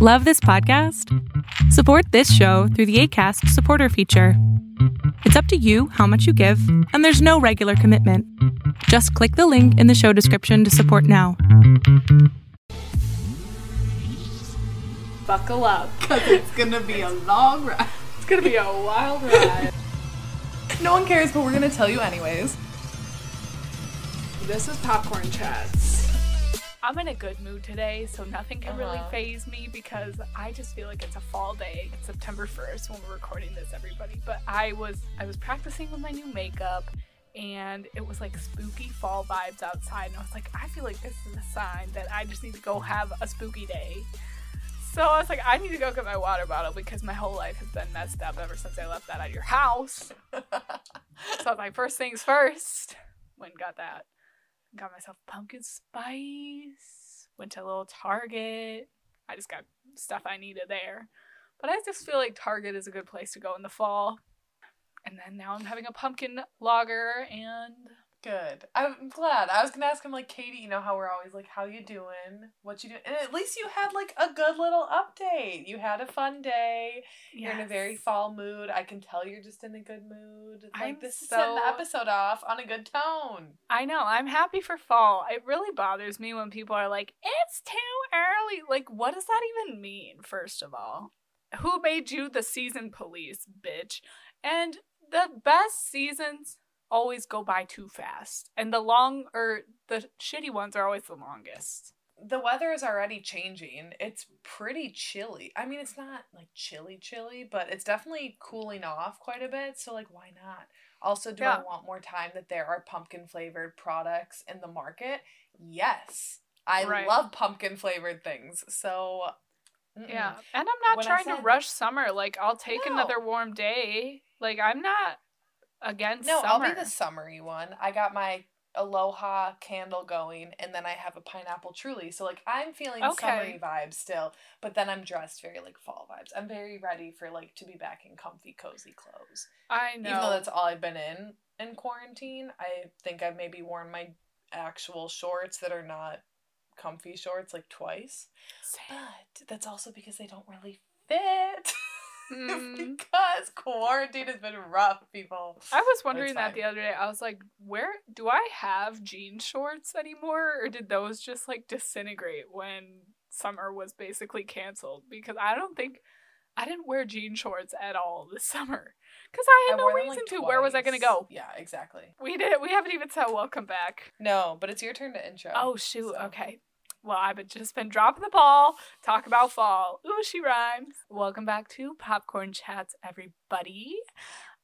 Love this podcast? Support this show through the ACAST supporter feature. It's up to you how much you give, and there's no regular commitment. Just click the link in the show description to support now. Buckle up. Because it's gonna be a long ride. It's gonna be a wild ride. No one cares, but we're gonna tell you anyways. this is Popcorn Chats. I'm in a good mood today, so nothing can really Uh-huh. faze me because I just feel like it's a fall day. It's September 1st when we're recording this, everybody. But I was I was practicing with my new makeup and it was like spooky fall vibes outside and I was like, I feel like this is a sign that I just need to go have a spooky day. So I was like, I need to go get my water bottle because my whole life has been messed up ever since I left that at your house. So I was like, first things first. Went and got that. Got myself pumpkin spice. Went to a little Target. I just got stuff I needed there. But I just feel like Target is a good place to go in the fall. And then now I'm having a pumpkin lager and Good. I'm glad. I was gonna ask him like, Katie, you know how we're always like, how you doing? What you doing? And at least you had like a good little update. You had a fun day. You're in a very fall mood. I can tell you're just in a good mood. Like I'm this is setting the episode off on a good tone. I know. I'm happy for fall. It really bothers me when people are like, it's too early. Like, what does that even mean, first of all? Who made you the season police, bitch? And the best seasons always go by too fast. And the long, or the shitty ones are always the longest. the weather is already changing. It's pretty chilly. I mean, it's not like chilly, chilly, but it's definitely cooling off quite a bit. So, like, why not? Also, do Yeah. I want more time that there are pumpkin flavored products in the market? Yes. I Right. love pumpkin flavored things. So, mm-mm. Yeah. And I'm not When trying to rush summer. Like, I'll take No. another warm day. Like, I'm not against No, summer. I'll be the summery one. I got my aloha candle going and then I have a pineapple truly. So like I'm feeling Okay. summery vibes still, but then I'm dressed very like fall vibes. I'm very ready for like to be back in comfy cozy clothes. I know. Even though that's all I've been in in quarantine, I think I've maybe worn my actual shorts that are not comfy shorts like twice. Same. But that's also because they don't really fit. Mm. because quarantine has been rough, people. I was wondering that the other day. I was like, where do I have jean shorts anymore? Or did those just like disintegrate when summer was basically canceled? Because I don't think I didn't wear jean shorts at all this summer. Because I had no reason like, to. Where was I gonna go? Yeah, exactly. We did we haven't even said welcome back. No, but it's your turn to intro. Oh shoot, so- okay. Well, I've been- just been dropping the ball, talk about fall. Ooh, she rhymes. Welcome back to Popcorn Chats, everybody.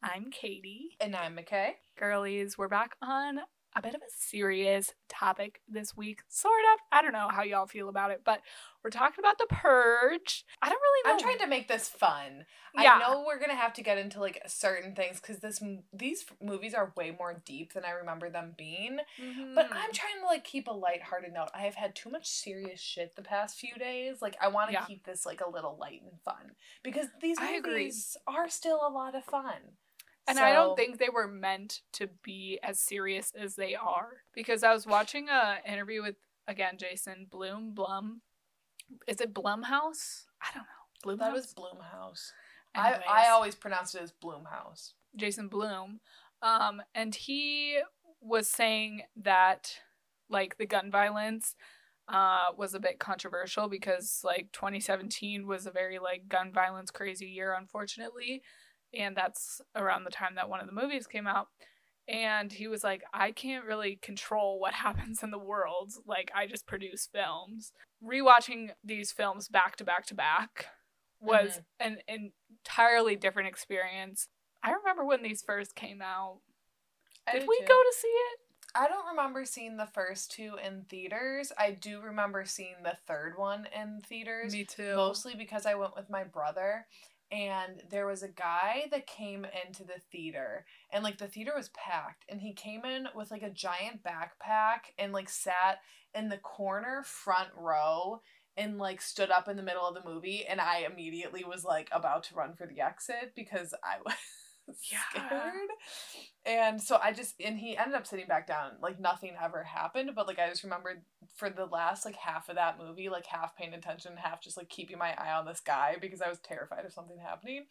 I'm Katie. And I'm McKay. girlies, we're back on a bit of a serious topic this week. Sort of. I don't know how y'all feel about it, but we're talking about the purge. I don't really know. I'm trying to make this fun. Yeah. I know we're gonna have to get into like certain things because this these movies are way more deep than I remember them being. But Mhm. I'm trying to like keep a lighthearted note. I have had too much serious shit the past few days. Like I want to Yeah. keep this like a little light and fun because these movies are still a lot of fun. And I don't think they were meant to be as serious as they are. Because I was watching a interview with again Jason Bloom Blum. Is it Blumhouse? I don't know. Blumhouse. that was Bloomhouse. I. I always pronounce it as Bloomhouse. Jason Bloom. Um, and he was saying that like the gun violence uh was a bit controversial because like 2017 was a very like gun violence crazy year unfortunately and that's around the time that one of the movies came out and he was like I can't really control what happens in the world like I just produce films rewatching these films back to back to back was mm-hmm. an entirely different experience I remember when these first came out. I Did we too. go to see it? I don't remember seeing the first two in theaters. I do remember seeing the third one in theaters. Me too. Mostly because I went with my brother and there was a guy that came into the theater and like the theater was packed and he came in with like a giant backpack and like sat in the corner front row and like stood up in the middle of the movie and I immediately was like about to run for the exit because I was Yeah. scared. And so I just and he ended up sitting back down, like nothing ever happened. But like I just remembered for the last like half of that movie, like half paying attention, half just like keeping my eye on this guy because I was terrified of something happening.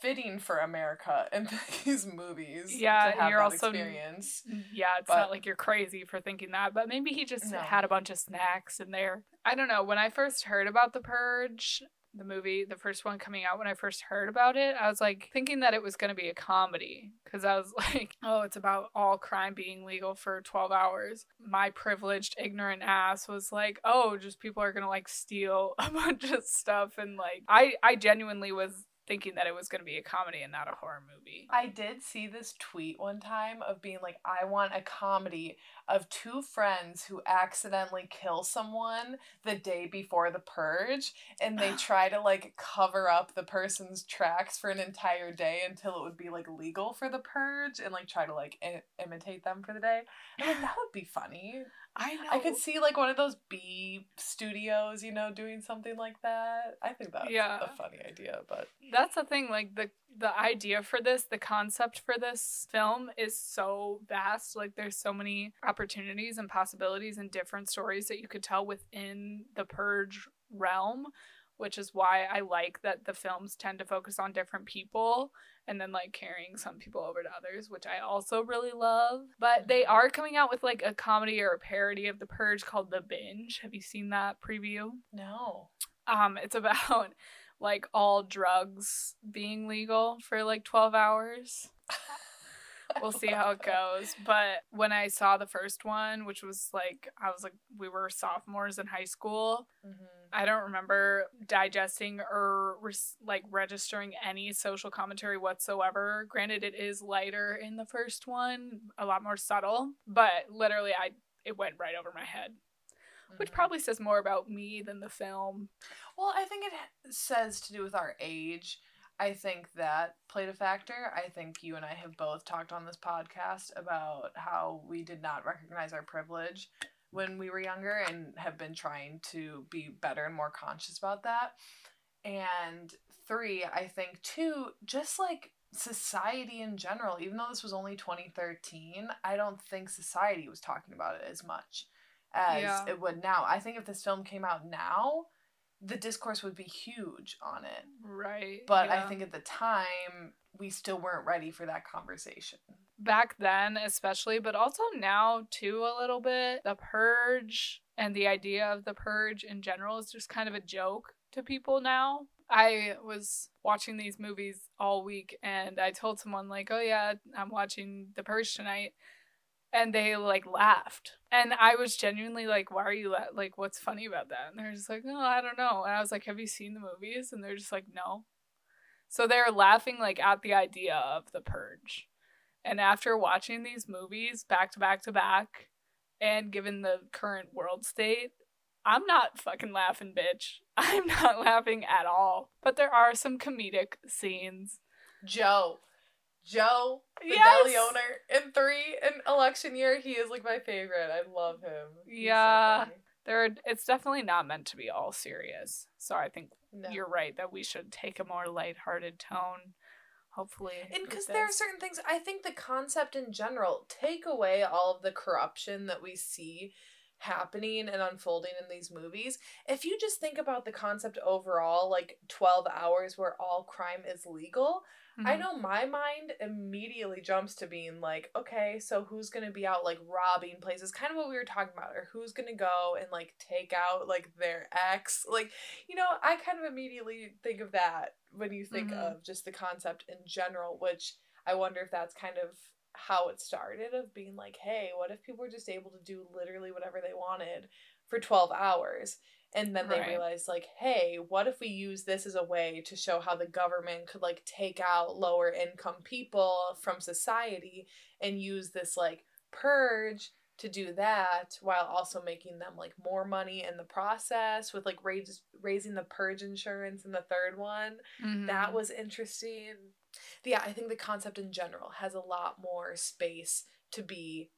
Fitting for America and these movies. Yeah, to have you're also- experience. Mm, yeah, it's But- not like you're crazy for thinking that, but maybe he just No. had a bunch of snacks in there. I don't know. When I first heard about The Purge, the movie, the first one coming out, when I first heard about it, I was like thinking that it was going to be a comedy because I was like, oh, it's about all crime being legal for 12 hours. My privileged, ignorant ass was like, oh, just people are going to like steal a bunch of stuff. And like, I, I genuinely was thinking that it was going to be a comedy and not a horror movie. I did see this tweet one time of being like, I want a comedy of two friends who accidentally kill someone the day before the purge, and they try to like cover up the person's tracks for an entire day until it would be like legal for the purge, and like try to like I- imitate them for the day. I'm like, that would be funny. I know. I could see like one of those B studios, you know, doing something like that. I think that's Yeah. a funny idea, but that's the thing like the the idea for this the concept for this film is so vast like there's so many opportunities and possibilities and different stories that you could tell within the purge realm which is why i like that the films tend to focus on different people and then like carrying some people over to others which i also really love but they are coming out with like a comedy or a parody of the purge called the binge have you seen that preview no. um, it's about like all drugs being legal for like 12 hours. We'll see how it goes. But when I saw the first one, which was like, I was like, we were sophomores in high school, Mm-hmm. I don't remember digesting or res- like registering any social commentary whatsoever. Granted, it is lighter in the first one, a lot more subtle, but literally, I it went right over my head, which Mhm. probably says more about me than the film. Well, I think it says to do with our age. I think that played a factor. I think you and I have both talked on this podcast about how we did not recognize our privilege when we were younger and have been trying to be better and more conscious about that. And three, I think two, just like society in general, even though this was only 2013, I don't think society was talking about it as much as Yeah. it would now. I think if this film came out now, the discourse would be huge on it. Right. But yeah. I think at the time, we still weren't ready for that conversation. back then especially but also now too a little bit the purge and the idea of the purge in general is just kind of a joke to people now i was watching these movies all week and i told someone like oh yeah i'm watching the purge tonight and they like laughed and i was genuinely like why are you la- like what's funny about that and they're just like oh i don't know and i was like have you seen the movies and they're just like no so they're laughing like at the idea of the purge and after watching these movies back to back to back, and given the current world state, I'm not fucking laughing, bitch. I'm not laughing at all. But there are some comedic scenes. Joe. Joe, the Yes! deli owner in three in election year, he is like my favorite. I love him. He's Yeah. funny. There, are, it's definitely not meant to be all serious. So I think No. you're right that we should take a more lighthearted tone. Hopefully, And because there are certain things, I think the concept in general, take away all of the corruption that we see happening and unfolding in these movies. If you just think about the concept overall, like 12 hours where all crime is legal, I Mhm. know my mind immediately jumps to being like, okay, so who's gonna be out like robbing places? Kind of what we were talking about, or who's gonna go and like take out like their ex? Like, you know, I kind of immediately think of that when you think Mhm. of just the concept in general, which I wonder if that's kind of how it started of being like, hey, what if people were just able to do literally whatever they wanted for 12 hours? And then they Right. realized, like, hey, what if we use this as a way to show how the government could, like, take out lower income people from society and use this, like, purge to do that while also making them, like, more money in the process with, like, raise, raising the purge insurance in the third one? That Mhm. was interesting. Yeah, I think the concept in general has a lot more space to be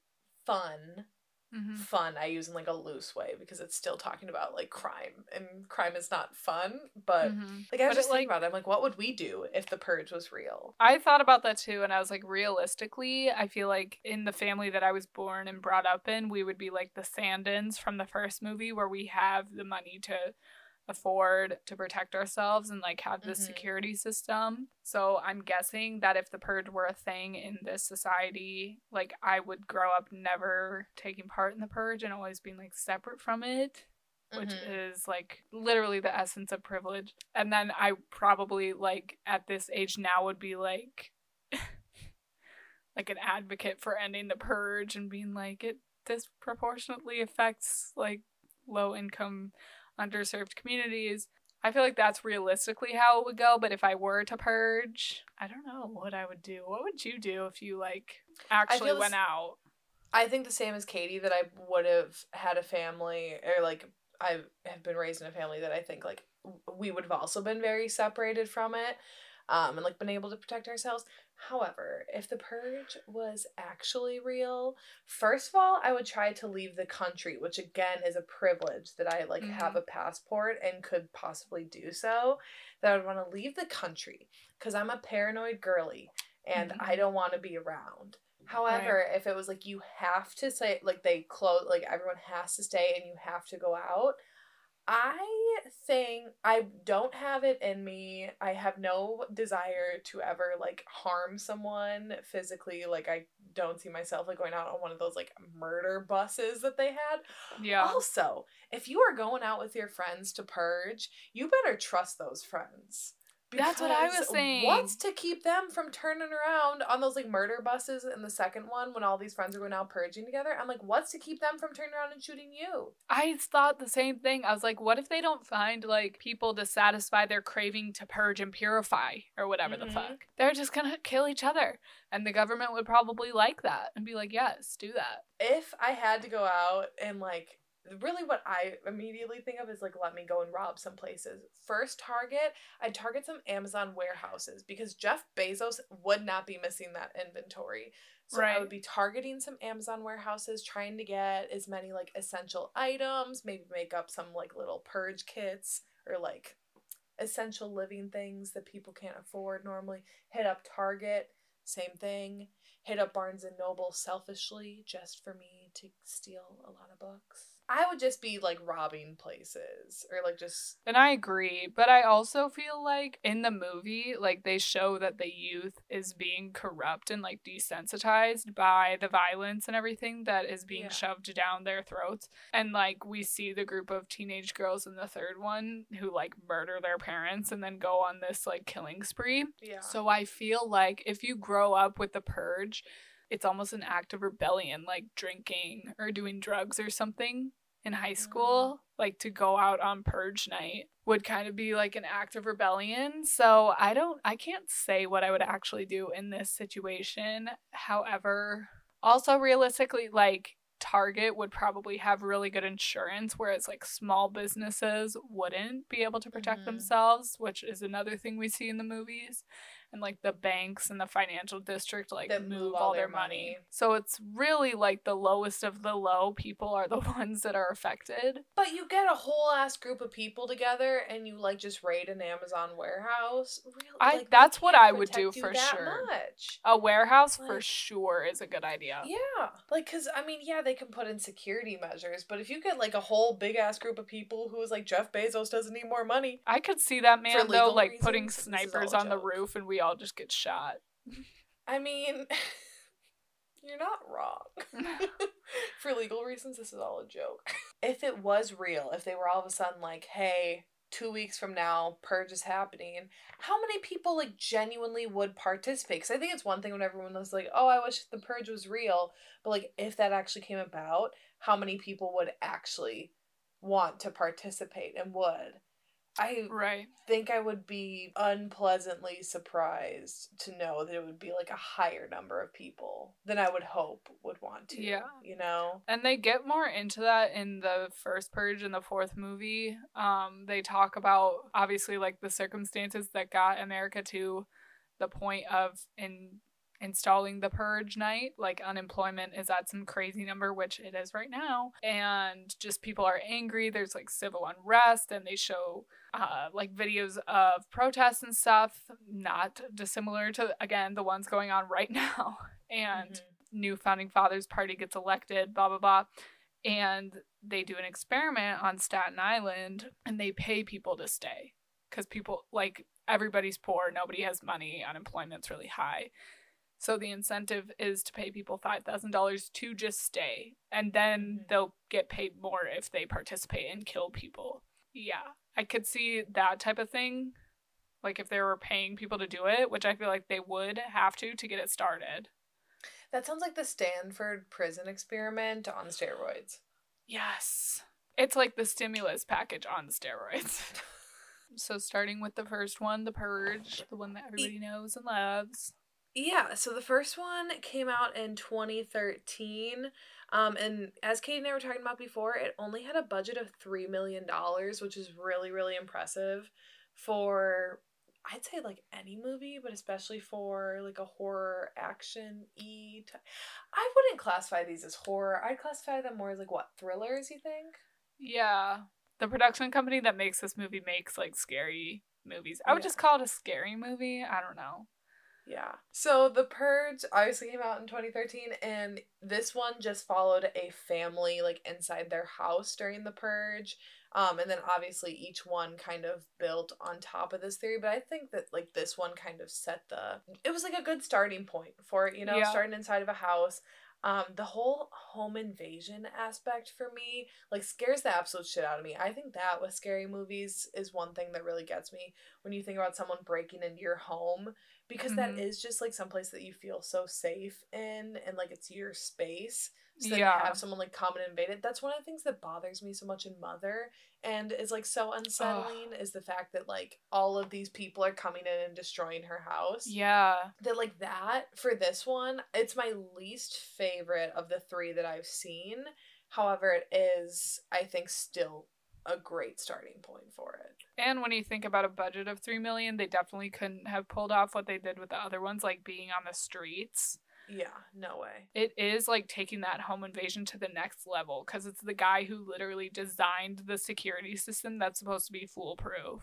fun Mhm. fun I use in like a loose way because it's still talking about like crime and crime is not fun. But Mhm. like I was But it, just thinking like- about it. I'm like, what would we do if the purge was real? I thought about that too, and I was like, realistically, I feel like in the family that I was born and brought up in, we would be like the Sandins from the first movie, where we have the money to afford to protect ourselves and like have this Mhm. security system. So I'm guessing that if the purge were a thing in this society, like I would grow up never taking part in the purge and always being like separate from it which Mhm. is like literally the essence of privilege. And then I probably like at this age now would be like like an advocate for ending the purge and being like it disproportionately affects like low income underserved communities. I feel like that's realistically how it would go, but if I were to purge, I don't know what I would do. What would you do if you like actually went this- out? I think the same as Katie that I would have had a family or like I have been raised in a family that I think like we would have also been very separated from it um and like been able to protect ourselves. However, if the purge was actually real, first of all, I would try to leave the country, which again is a privilege that I like have a passport and could possibly do so. That I would want to leave the country because I'm a paranoid girly and I don't want to be around. However, if it was like you have to say like they close like everyone has to stay and you have to go out, I think I don't have it in me. I have no desire to ever like harm someone physically. Like I don't see myself like going out on one of those like murder buses that they had. Yeah. Also, if you are going out with your friends to purge, you better trust those friends. That's what I was saying. What's to keep them from turning around on those like murder buses in the second one when all these friends are going out purging together? I'm like, what's to keep them from turning around and shooting you? I thought the same thing. I was like, what if they don't find like people to satisfy their craving to purge and purify or whatever the Mhm. fuck? They're just gonna kill each other. And the government would probably like that and be like, yes, do that. If I had to go out and like really what I immediately think of is like let me go and rob some places. First target, I'd target some Amazon warehouses because Jeff Bezos would not be missing that inventory. So I would be targeting some Amazon warehouses, trying to get as many like essential items, maybe make up some like little purge kits or like essential living things that people can't afford normally. Hit up Target, same thing. Hit up Barnes and Noble selfishly just for me to steal a lot of books. I would just be like robbing places or like just And I agree, but I also feel like in the movie, like they show that the youth is being corrupt and like desensitized by the violence and everything that is being Yeah. shoved down their throats. And like we see the group of teenage girls in the third one who like murder their parents and then go on this like killing spree. yeah. So I feel like if you grow up with the purge, it's almost an act of rebellion, like drinking or doing drugs or something in high school, like to go out on purge night would kind of be like an act of rebellion. So I don't, I can't say what I would actually do in this situation. However, also realistically, like Target would probably have really good insurance, whereas like small businesses wouldn't be able to protect Mhm. themselves, which is another thing we see in the movies. And like the banks and the financial district like That move all their money. money. So it's really like the lowest of the low people are the ones that are affected. But you get a whole ass group of people together and you like just raid an Amazon warehouse. Real, I- like, that's what I would do for sure. Much. A warehouse for sure is a good idea. Yeah, like because I mean, yeah, they can put in security measures, but if you get like a whole big ass group of people who is like Jeff Bezos doesn't need more money, I could see that man though, like putting reasons, is snipers all on the roof and we all just get shot. I mean, you're not wrong. For legal reasons, this is all a joke. If it was real, if they were all of a sudden like, hey, two weeks from now, purge is happening, how many people like genuinely would participate? Because I think it's one thing when everyone was like, oh, I wish the purge was real, but like if that actually came about, how many people would actually want to participate and would? I right. think I would be unpleasantly surprised to know that it would be like a higher number of people than I would hope would want to. Yeah. You know? And they get more into that in the first purge and the fourth movie. Um, they talk about obviously like the circumstances that got America to the point of in installing the purge night. Like unemployment is at some crazy number, which it is right now. And just people are angry. There's like civil unrest and they show uh, like videos of protests and stuff, not dissimilar to, again, the ones going on right now. And mm-hmm. new founding fathers party gets elected, blah, blah, blah. And they do an experiment on Staten Island and they pay people to stay because people like everybody's poor, nobody has money, unemployment's really high. So the incentive is to pay people $5,000 to just stay. And then mm-hmm. they'll get paid more if they participate and kill people. Yeah, I could see that type of thing. Like if they were paying people to do it, which I feel like they would have to to get it started. That sounds like the Stanford prison experiment on steroids. Yes. It's like the stimulus package on steroids. so starting with the first one, The Purge, the one that everybody knows and loves. Yeah, so the first one came out in 2013. Um, and as Kate and I were talking about before, it only had a budget of $3 million, which is really, really impressive for, I'd say, like any movie, but especially for like a horror action e. T- I wouldn't classify these as horror. I'd classify them more as like what, thrillers, you think? Yeah. The production company that makes this movie makes like scary movies. I would yeah. just call it a scary movie. I don't know. Yeah. So The Purge obviously came out in 2013 and this one just followed a family like inside their house during the purge. Um and then obviously each one kind of built on top of this theory, but I think that like this one kind of set the it was like a good starting point for it, you know, yeah. starting inside of a house. Um, the whole home invasion aspect for me, like, scares the absolute shit out of me. I think that with scary movies is one thing that really gets me when you think about someone breaking into your home because mm-hmm. that is just like someplace that you feel so safe in and like it's your space. So yeah. have someone like come and invade it. That's one of the things that bothers me so much in Mother and is like so unsettling oh. is the fact that like all of these people are coming in and destroying her house. Yeah. That like that for this one, it's my least favorite of the three that I've seen. However, it is I think still a great starting point for it. And when you think about a budget of 3 million, they definitely couldn't have pulled off what they did with the other ones like being on the streets. Yeah, no way. It is like taking that home invasion to the next level cuz it's the guy who literally designed the security system that's supposed to be foolproof.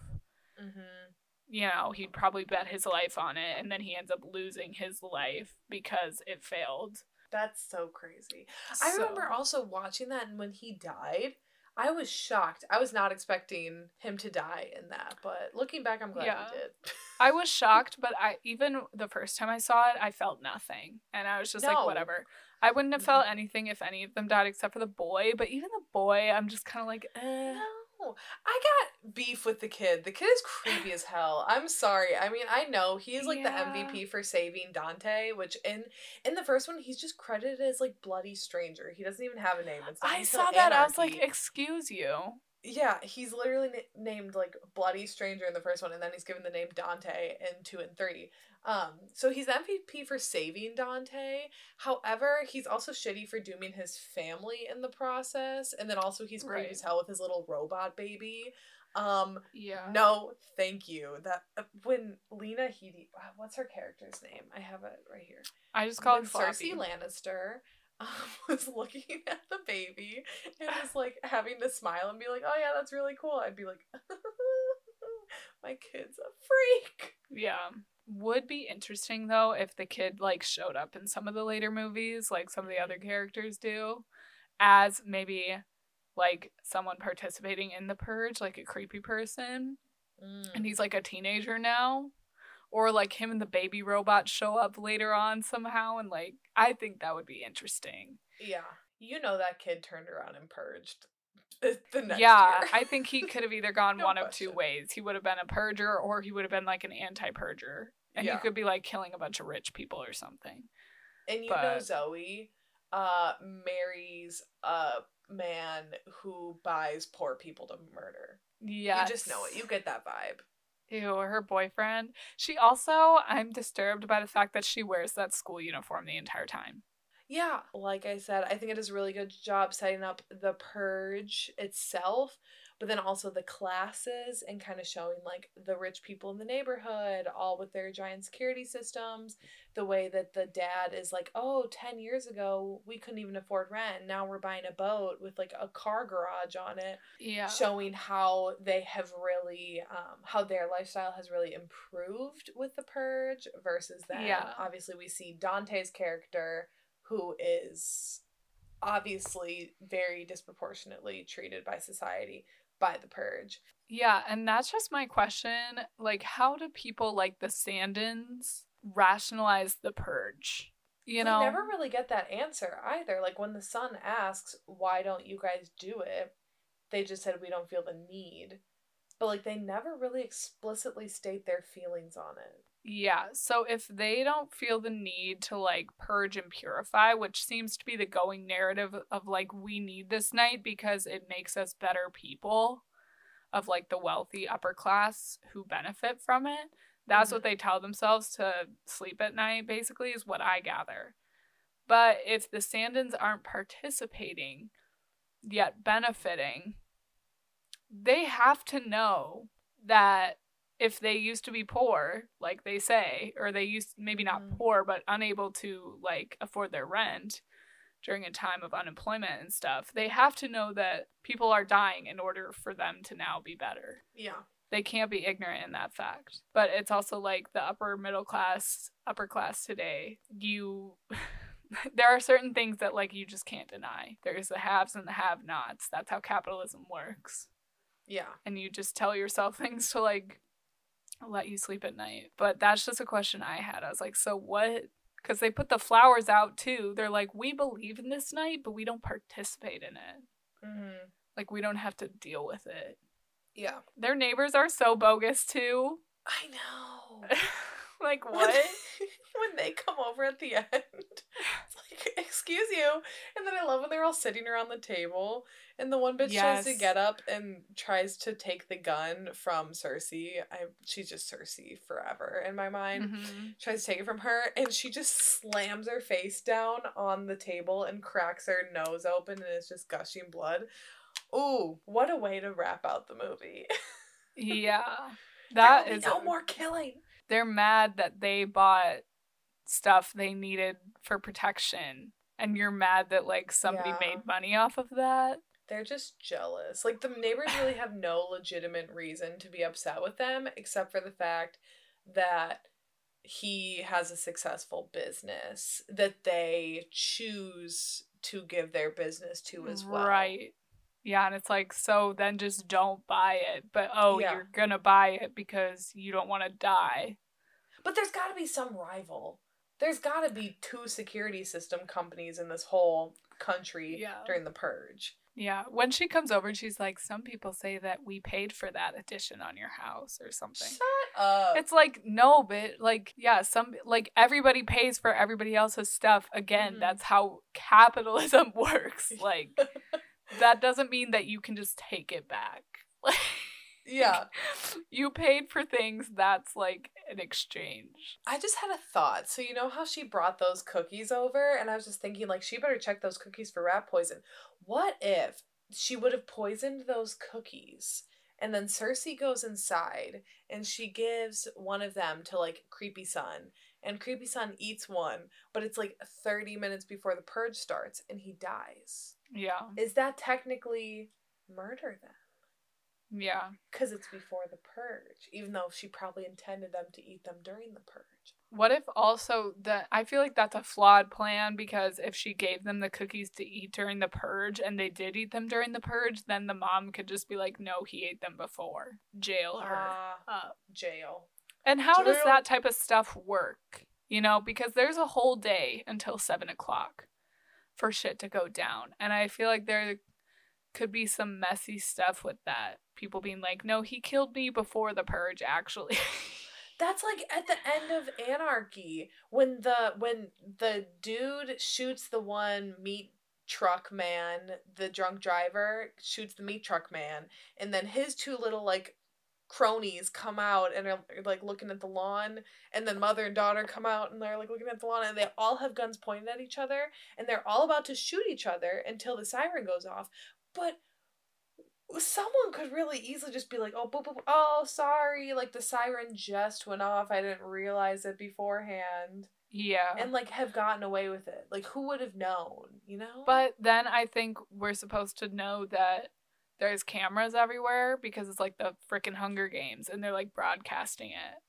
Mhm. You know, he'd probably bet his life on it and then he ends up losing his life because it failed. That's so crazy. So, I remember also watching that and when he died, I was shocked. I was not expecting him to die in that, but looking back, I'm glad yeah. he did. I was shocked, but I even the first time I saw it, I felt nothing, and I was just no. like, whatever. I wouldn't have felt mm-hmm. anything if any of them died except for the boy, but even the boy, I'm just kind of like, eh. No. Oh, I got beef with the kid. The kid is creepy as hell. I'm sorry. I mean, I know he's like yeah. the MVP for saving Dante, which in in the first one he's just credited as like bloody stranger. He doesn't even have a name. I saw that. Anarchy. I was like, "Excuse you." Yeah, he's literally na- named like Bloody Stranger in the first one, and then he's given the name Dante in two and three. Um, so he's MVP for saving Dante. However, he's also shitty for dooming his family in the process, and then also he's right. as hell with his little robot baby. Um, yeah. No, thank you. That uh, when Lena Headey, uh, what's her character's name? I have it right here. I just called Cersei Lannister. Um, was looking at the baby and was like having to smile and be like, "Oh yeah, that's really cool." I'd be like, "My kid's a freak." Yeah would be interesting though if the kid like showed up in some of the later movies like some of the other characters do as maybe like someone participating in the purge like a creepy person mm. and he's like a teenager now or like him and the baby robot show up later on somehow and like i think that would be interesting yeah you know that kid turned around and purged the next yeah. I think he could have either gone no one question. of two ways. He would have been a purger or he would have been like an anti-purger. And yeah. he could be like killing a bunch of rich people or something. And you but... know Zoe uh marries a man who buys poor people to murder. Yeah. You just know it. You get that vibe. Ew, her boyfriend. She also, I'm disturbed by the fact that she wears that school uniform the entire time. Yeah, like I said, I think it does a really good job setting up the purge itself. But then also the classes and kind of showing like the rich people in the neighborhood all with their giant security systems the way that the dad is like oh 10 years ago we couldn't even afford rent now we're buying a boat with like a car garage on it Yeah. showing how they have really um, how their lifestyle has really improved with the purge versus then Yeah. obviously we see dante's character who is obviously very disproportionately treated by society by the purge. Yeah, and that's just my question. Like, how do people like the Sandins rationalize the purge? You know, we never really get that answer either. Like when the son asks why don't you guys do it? they just said we don't feel the need. But like they never really explicitly state their feelings on it Yeah, so if they don't feel the need to like purge and purify, which seems to be the going narrative of like we need this night because it makes us better people of like the wealthy upper class who benefit from it. That's what mm-hmm. they tell themselves to sleep at night, basically, is what I gather. But if the Sandins aren't participating, yet benefiting, they have to know that if they used to be poor, like they say, or they used maybe not Mhm. poor, but unable to like afford their rent during a time of unemployment and stuff, they have to know that people are dying in order for them to now be better. yeah They can't be ignorant in that fact. But it's also like the upper middle class, upper class today, you there are certain things that like you just can't deny. There's the haves and the have nots. That's how capitalism works yeah and you just tell yourself things to like let you sleep at night. But that's just a question I had. I was like, so what? Because they put the flowers out too. They're like, we believe in this night, but we don't participate in it. mm-hmm. Like, we don't have to deal with it. yeah Their neighbors are so bogus too. i know like, when what? they, when they come over at the end it's like excuse you and then i love when they're all sitting around the table and the one bitch tries to get up and tries to take the gun from cersei i she's just cersei forever in my mind Mhm. tries to take it from her and she just slams her face down on the table and cracks her nose open and it's just gushing blood ooh what a way to wrap out the movie Yeah. That is. no more killing They're mad that they bought stuff they needed for protection. And you're mad that, like, somebody Yeah. made money off of that. They're just jealous. Like the neighbors really have no legitimate reason to be upset with them except for the fact that he has a successful business that they choose to give their business to as well. Right. Yeah, and it's like, so then just don't buy it. But oh, Yeah. you're gonna buy it because you don't want to die. But there's got to be some rival. There's got to be two security system companies in this whole country Yeah. during the purge. Yeah. When she comes over, she's like, some people say that we paid for that addition on your house or something. Shut up. It's like no, but like yeah, some like everybody pays for everybody else's stuff. Again, Mhm. that's how capitalism works. Like that doesn't mean that you can just take it back. Like yeah. you paid for things that's like an exchange. I just had a thought. So you know how she brought those cookies over and I was just thinking like she better check those cookies for rat poison. What if she would have poisoned those cookies and then Cersei goes inside and she gives one of them to like Creepy Son and Creepy Son eats one, but it's like 30 minutes before the purge starts and he dies. Yeah. Is that technically murder then? Yeah. Cuz it's before the purge, even though she probably intended them to eat them during the purge. What if also that I feel like that's a flawed plan because if she gave them the cookies to eat during the purge and they did eat them during the purge, then the mom could just be like, "No, he ate them before." Jail her ah. up. jail. And how does that type of stuff work? You know, because there's a whole day until seven o'clock for shit to go down. And I feel like there could be some messy stuff with that. People being like, no, he killed me before the purge, actually. That's like at the end of Anarchy when the when the dude shoots the one meat truck man, the drunk driver shoots the meat truck man, and then his two little like cronies come out and are like looking at the lawn and then mother and daughter come out and they're like looking at the lawn and they all have guns pointed at each other and they're all about to shoot each other until the siren goes off but someone could really easily just be like, oh, boop, boop, oh, sorry, like the siren just went off. I didn't realize it beforehand. Yeah. And like have gotten away with it. Like who would have known, you know? But then I think we're supposed to know that there's cameras everywhere because it's like the freaking Hunger Games and they're like broadcasting it.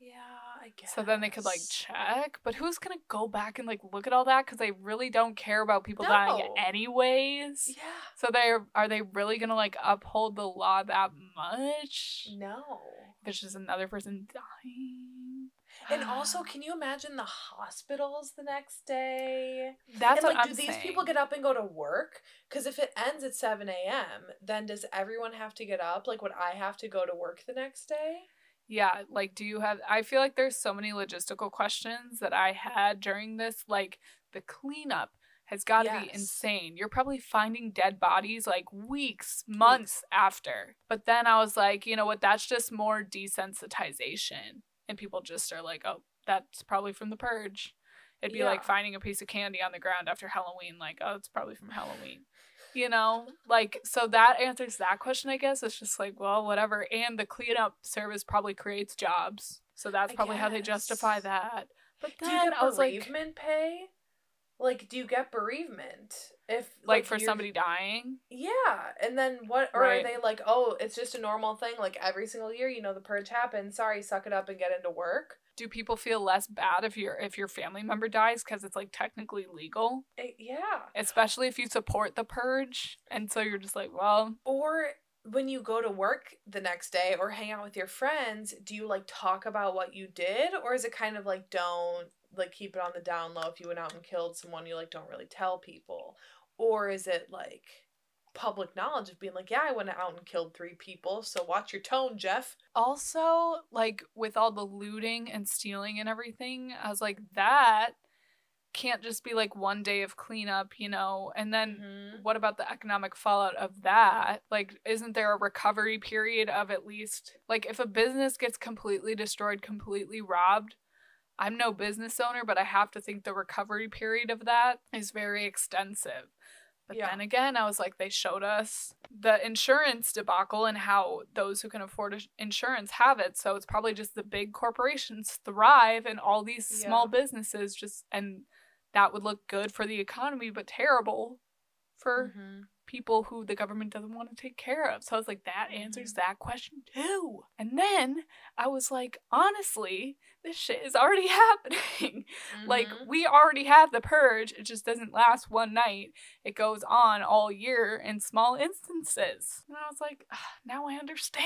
yeah, I guess. So then they could like check. But who's going to go back and like look at all that cuz they really don't care about people dying anyways. Yeah. So they are they really going to like uphold the law that much? No. If it's just another person dying. And also, can you imagine the hospitals the next day? that's and what like, I'm do these saying. people get up and go to work? Because if it ends at 7 a.m., then does everyone have to get up? Like, would I have to go to work the next day? Yeah, like do you have I feel like there's so many logistical questions that I had during this like the cleanup has got to be insane. You're probably finding dead bodies like weeks, months after. But then I was like, you know what? That's just more desensitization. And people just are like, "Oh, that's probably from the purge." It'd be like finding a piece of candy on the ground after Halloween like, "Oh, it's probably from Halloween." You know, like so that answers that question. I guess it's just like, well, whatever. And the cleanup service probably creates jobs, so that's I probably how they justify that. But Do you get I was like, pay? Like, do you get bereavement if like for you're- somebody dying. Yeah, and then what? Or Right. are they like, oh, it's just a normal thing? Like every single year, you know, the purge happens. Sorry, suck it up and get into work. Do people feel less bad if your if your family member dies because it's like technically legal, Eh, yeah. especially if you support the purge, and so you're just like, well, Or when you go to work the next day or hang out with your friends, do you like talk about what you did, or is it kind of like don't like keep it on the down low? If you went out and killed someone, you like don't really tell people, or is it like public knowledge of being like, yeah, I went out and killed three people, so watch your tone, Jeff. also like with all the looting and stealing and everything, I was like, that can't just be like one day of cleanup, you know, and then. Mm-hmm. What about the economic fallout of that? Like, isn't there a recovery period of at least, like, if a business gets completely destroyed, completely robbed, I'm no business owner, but I have to think the recovery period of that is very extensive. But Yeah. then again, I was like, they showed us the insurance debacle and how those who can afford insurance have it. So it's probably just the big corporations thrive and all these small Yeah. businesses just, and that would look good for the economy, but terrible for Mm-hmm. People who the government doesn't want to take care of. So I was like, that Mm-hmm. answers that question too. And then I was like, honestly, this shit is already happening. Like, Mm-hmm. we already have the purge. It just doesn't last one night, it goes on all year in small instances. And I was like, "Ah, now I understand.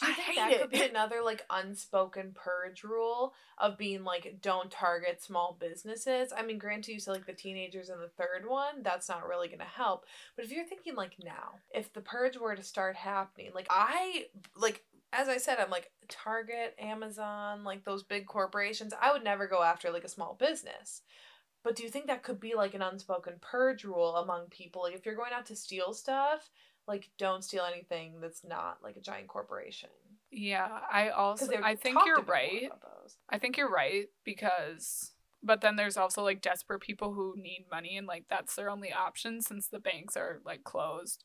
Do you I think that it. could be another like unspoken purge rule of being like don't target small businesses? I mean, granted, you said like the teenagers in the third one, that's not really gonna help. But if you're thinking like now, if the purge were to start happening, like I like as I said, I'm like Target, Amazon, like those big corporations. I would never go after like a small business. But do you think that could be like an unspoken purge rule among people? Like if you're going out to steal stuff, like don't steal anything that's not like a giant corporation. Yeah, I also, I think you're right. I think you're right because but then there's also like desperate people who need money and like that's their only option since the banks are like closed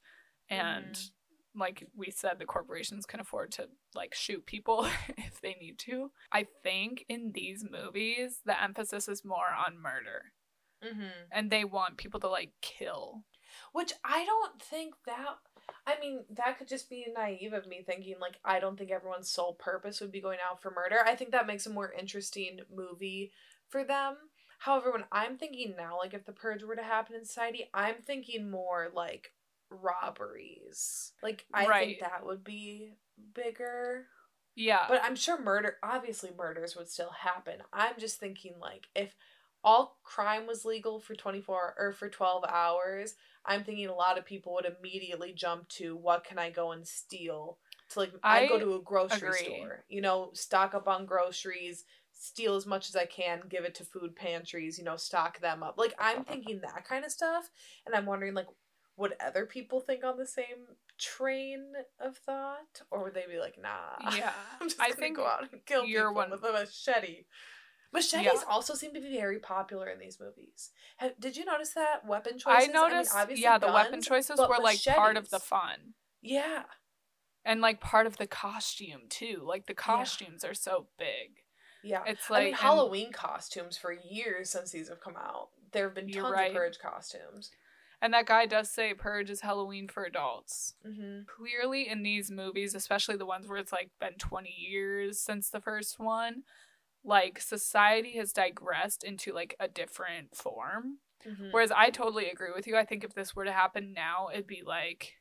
and Mhm. like we said the corporations can afford to like shoot people if they need to. I think in these movies the emphasis is more on murder Mm-hmm. and they want people to like kill. Which I don't think that. I mean, that could just be naive of me thinking, like, I don't think everyone's sole purpose would be going out for murder. I think that makes a more interesting movie for them. However, when I'm thinking now, like, if the purge were to happen in society, I'm thinking more like robberies. Like, I Right. think that would be bigger. Yeah. But I'm sure murder, obviously, murders would still happen. I'm just thinking, like, if all crime was legal for 24 or for 12 hours, I'm thinking a lot of people would immediately jump to what can I go and steal? To like, I go to a grocery agree. store, you know, stock up on groceries, steal as much as I can, give it to food pantries, you know, stock them up. Like, I'm thinking that kind of stuff. And I'm wondering, like, would other people think on the same train of thought? Or would they be like, nah. Yeah. I'm just I gonna think go out and kill you're people one- with a machete. Machetes Yeah. also seem to be very popular in these movies. Have, did you notice that weapon choices? I noticed, obviously yeah, the weapon choices were like part of the fun Yeah, and like part of the costume too. Like the costumes are so big. yeah. It's I like mean, and- Halloween costumes for years since these have come out. There have been tons right. of purge costumes. And that guy does say Purge is Halloween for adults. Mm-hmm. Clearly, in these movies, especially the ones where it's like been 20 years since the first one, like society has digressed into like a different form. Mm-hmm. Whereas I totally agree with you. I think if this were to happen now, it'd be like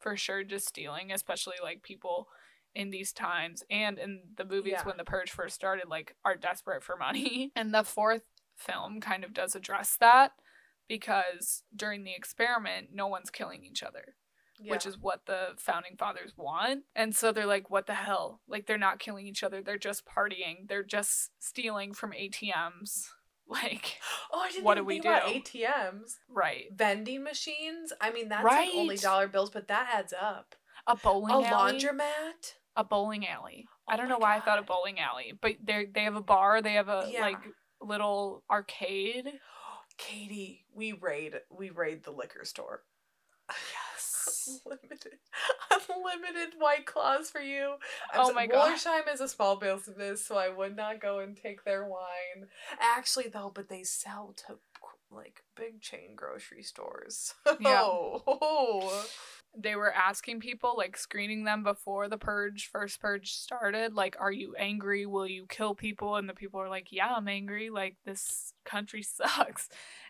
for sure just stealing, especially like people in these times and in the movies Yeah. when the purge first started like are desperate for money. And the fourth film kind of does address that because during the experiment no one's killing each other, which is what the founding fathers want. And so they're like what the hell? Like they're not killing each other, they're just partying. They're just stealing from ATMs. Like oh, I didn't what do we do? ATMs, right. vending machines. I mean, that's like only dollar bills, but that adds up. A bowling a alley. laundromat. a bowling alley. Oh I don't know why I thought a bowling alley, but they they have a bar. They have a Yeah. like little arcade. Katie, we raid we raid the liquor store. Unlimited, unlimited white claws for you. I'm Oh so- my God. Wollersheim is a small business, so I would not go and take their wine. Actually, though, but they sell to like big chain grocery stores. Yeah. Oh. They were asking people, like screening them before the purge, first purge started, like, are you angry? Will you kill people? And the people are like, yeah, I'm angry. Like, this country sucks.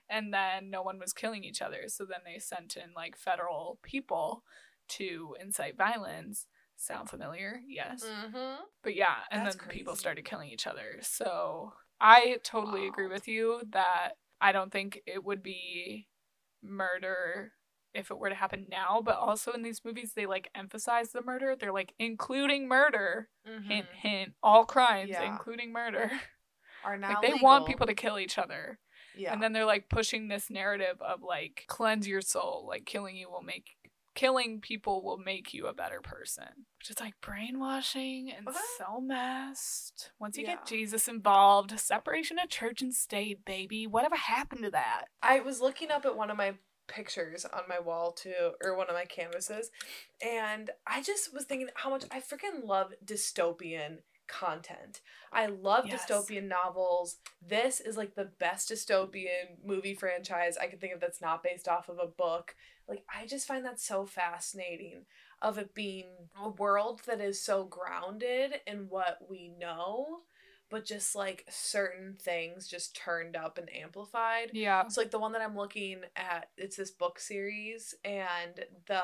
And then no one was killing each other. So then they sent in like federal people to incite violence. Sound familiar? Yes. Mm-hmm. But yeah, and That's then people started killing each other. So I totally agree with you that I don't think it would be murder if it were to happen now, but also in these movies they like emphasize the murder. They're like including murder. Hint hint. All crimes, Mm-hmm. Yeah. including murder. Are now like they want people to kill each other. Yeah. And then they're like pushing this narrative of like cleanse your soul, like killing you will make killing people will make you a better person. Which is like brainwashing and What? so messed. Once you Yeah. get Jesus involved, separation of church and state, baby. Whatever happened to that? I was looking up at one of my pictures on my wall too, or one of my canvases, and I just was thinking how much I freaking love dystopian content. I love Yes. dystopian novels. This is like the best dystopian movie franchise I could think of that's not based off of a book. Like I just find that so fascinating of it being a world that is so grounded in what we know, but just like certain things just turned up and amplified. Yeah. So like the one that I'm looking at, it's this book series and the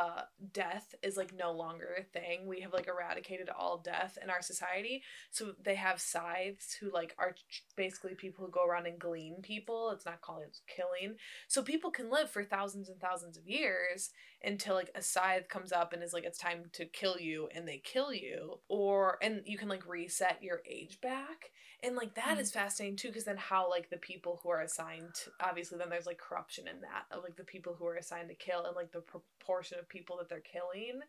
death is like no longer a thing. We have like eradicated all death in our society. So they have scythes who like are ch- basically people who go around and glean people. It's not called it's killing. So people can live for thousands and thousands of years until like a scythe comes up and is like it's time to kill you and they kill you or and you can like reset your age back and like that Mm. is fascinating too because then how like the people who are assigned to, obviously then there's like corruption in that of like the people who are assigned to kill and like the proportion of people that they're killing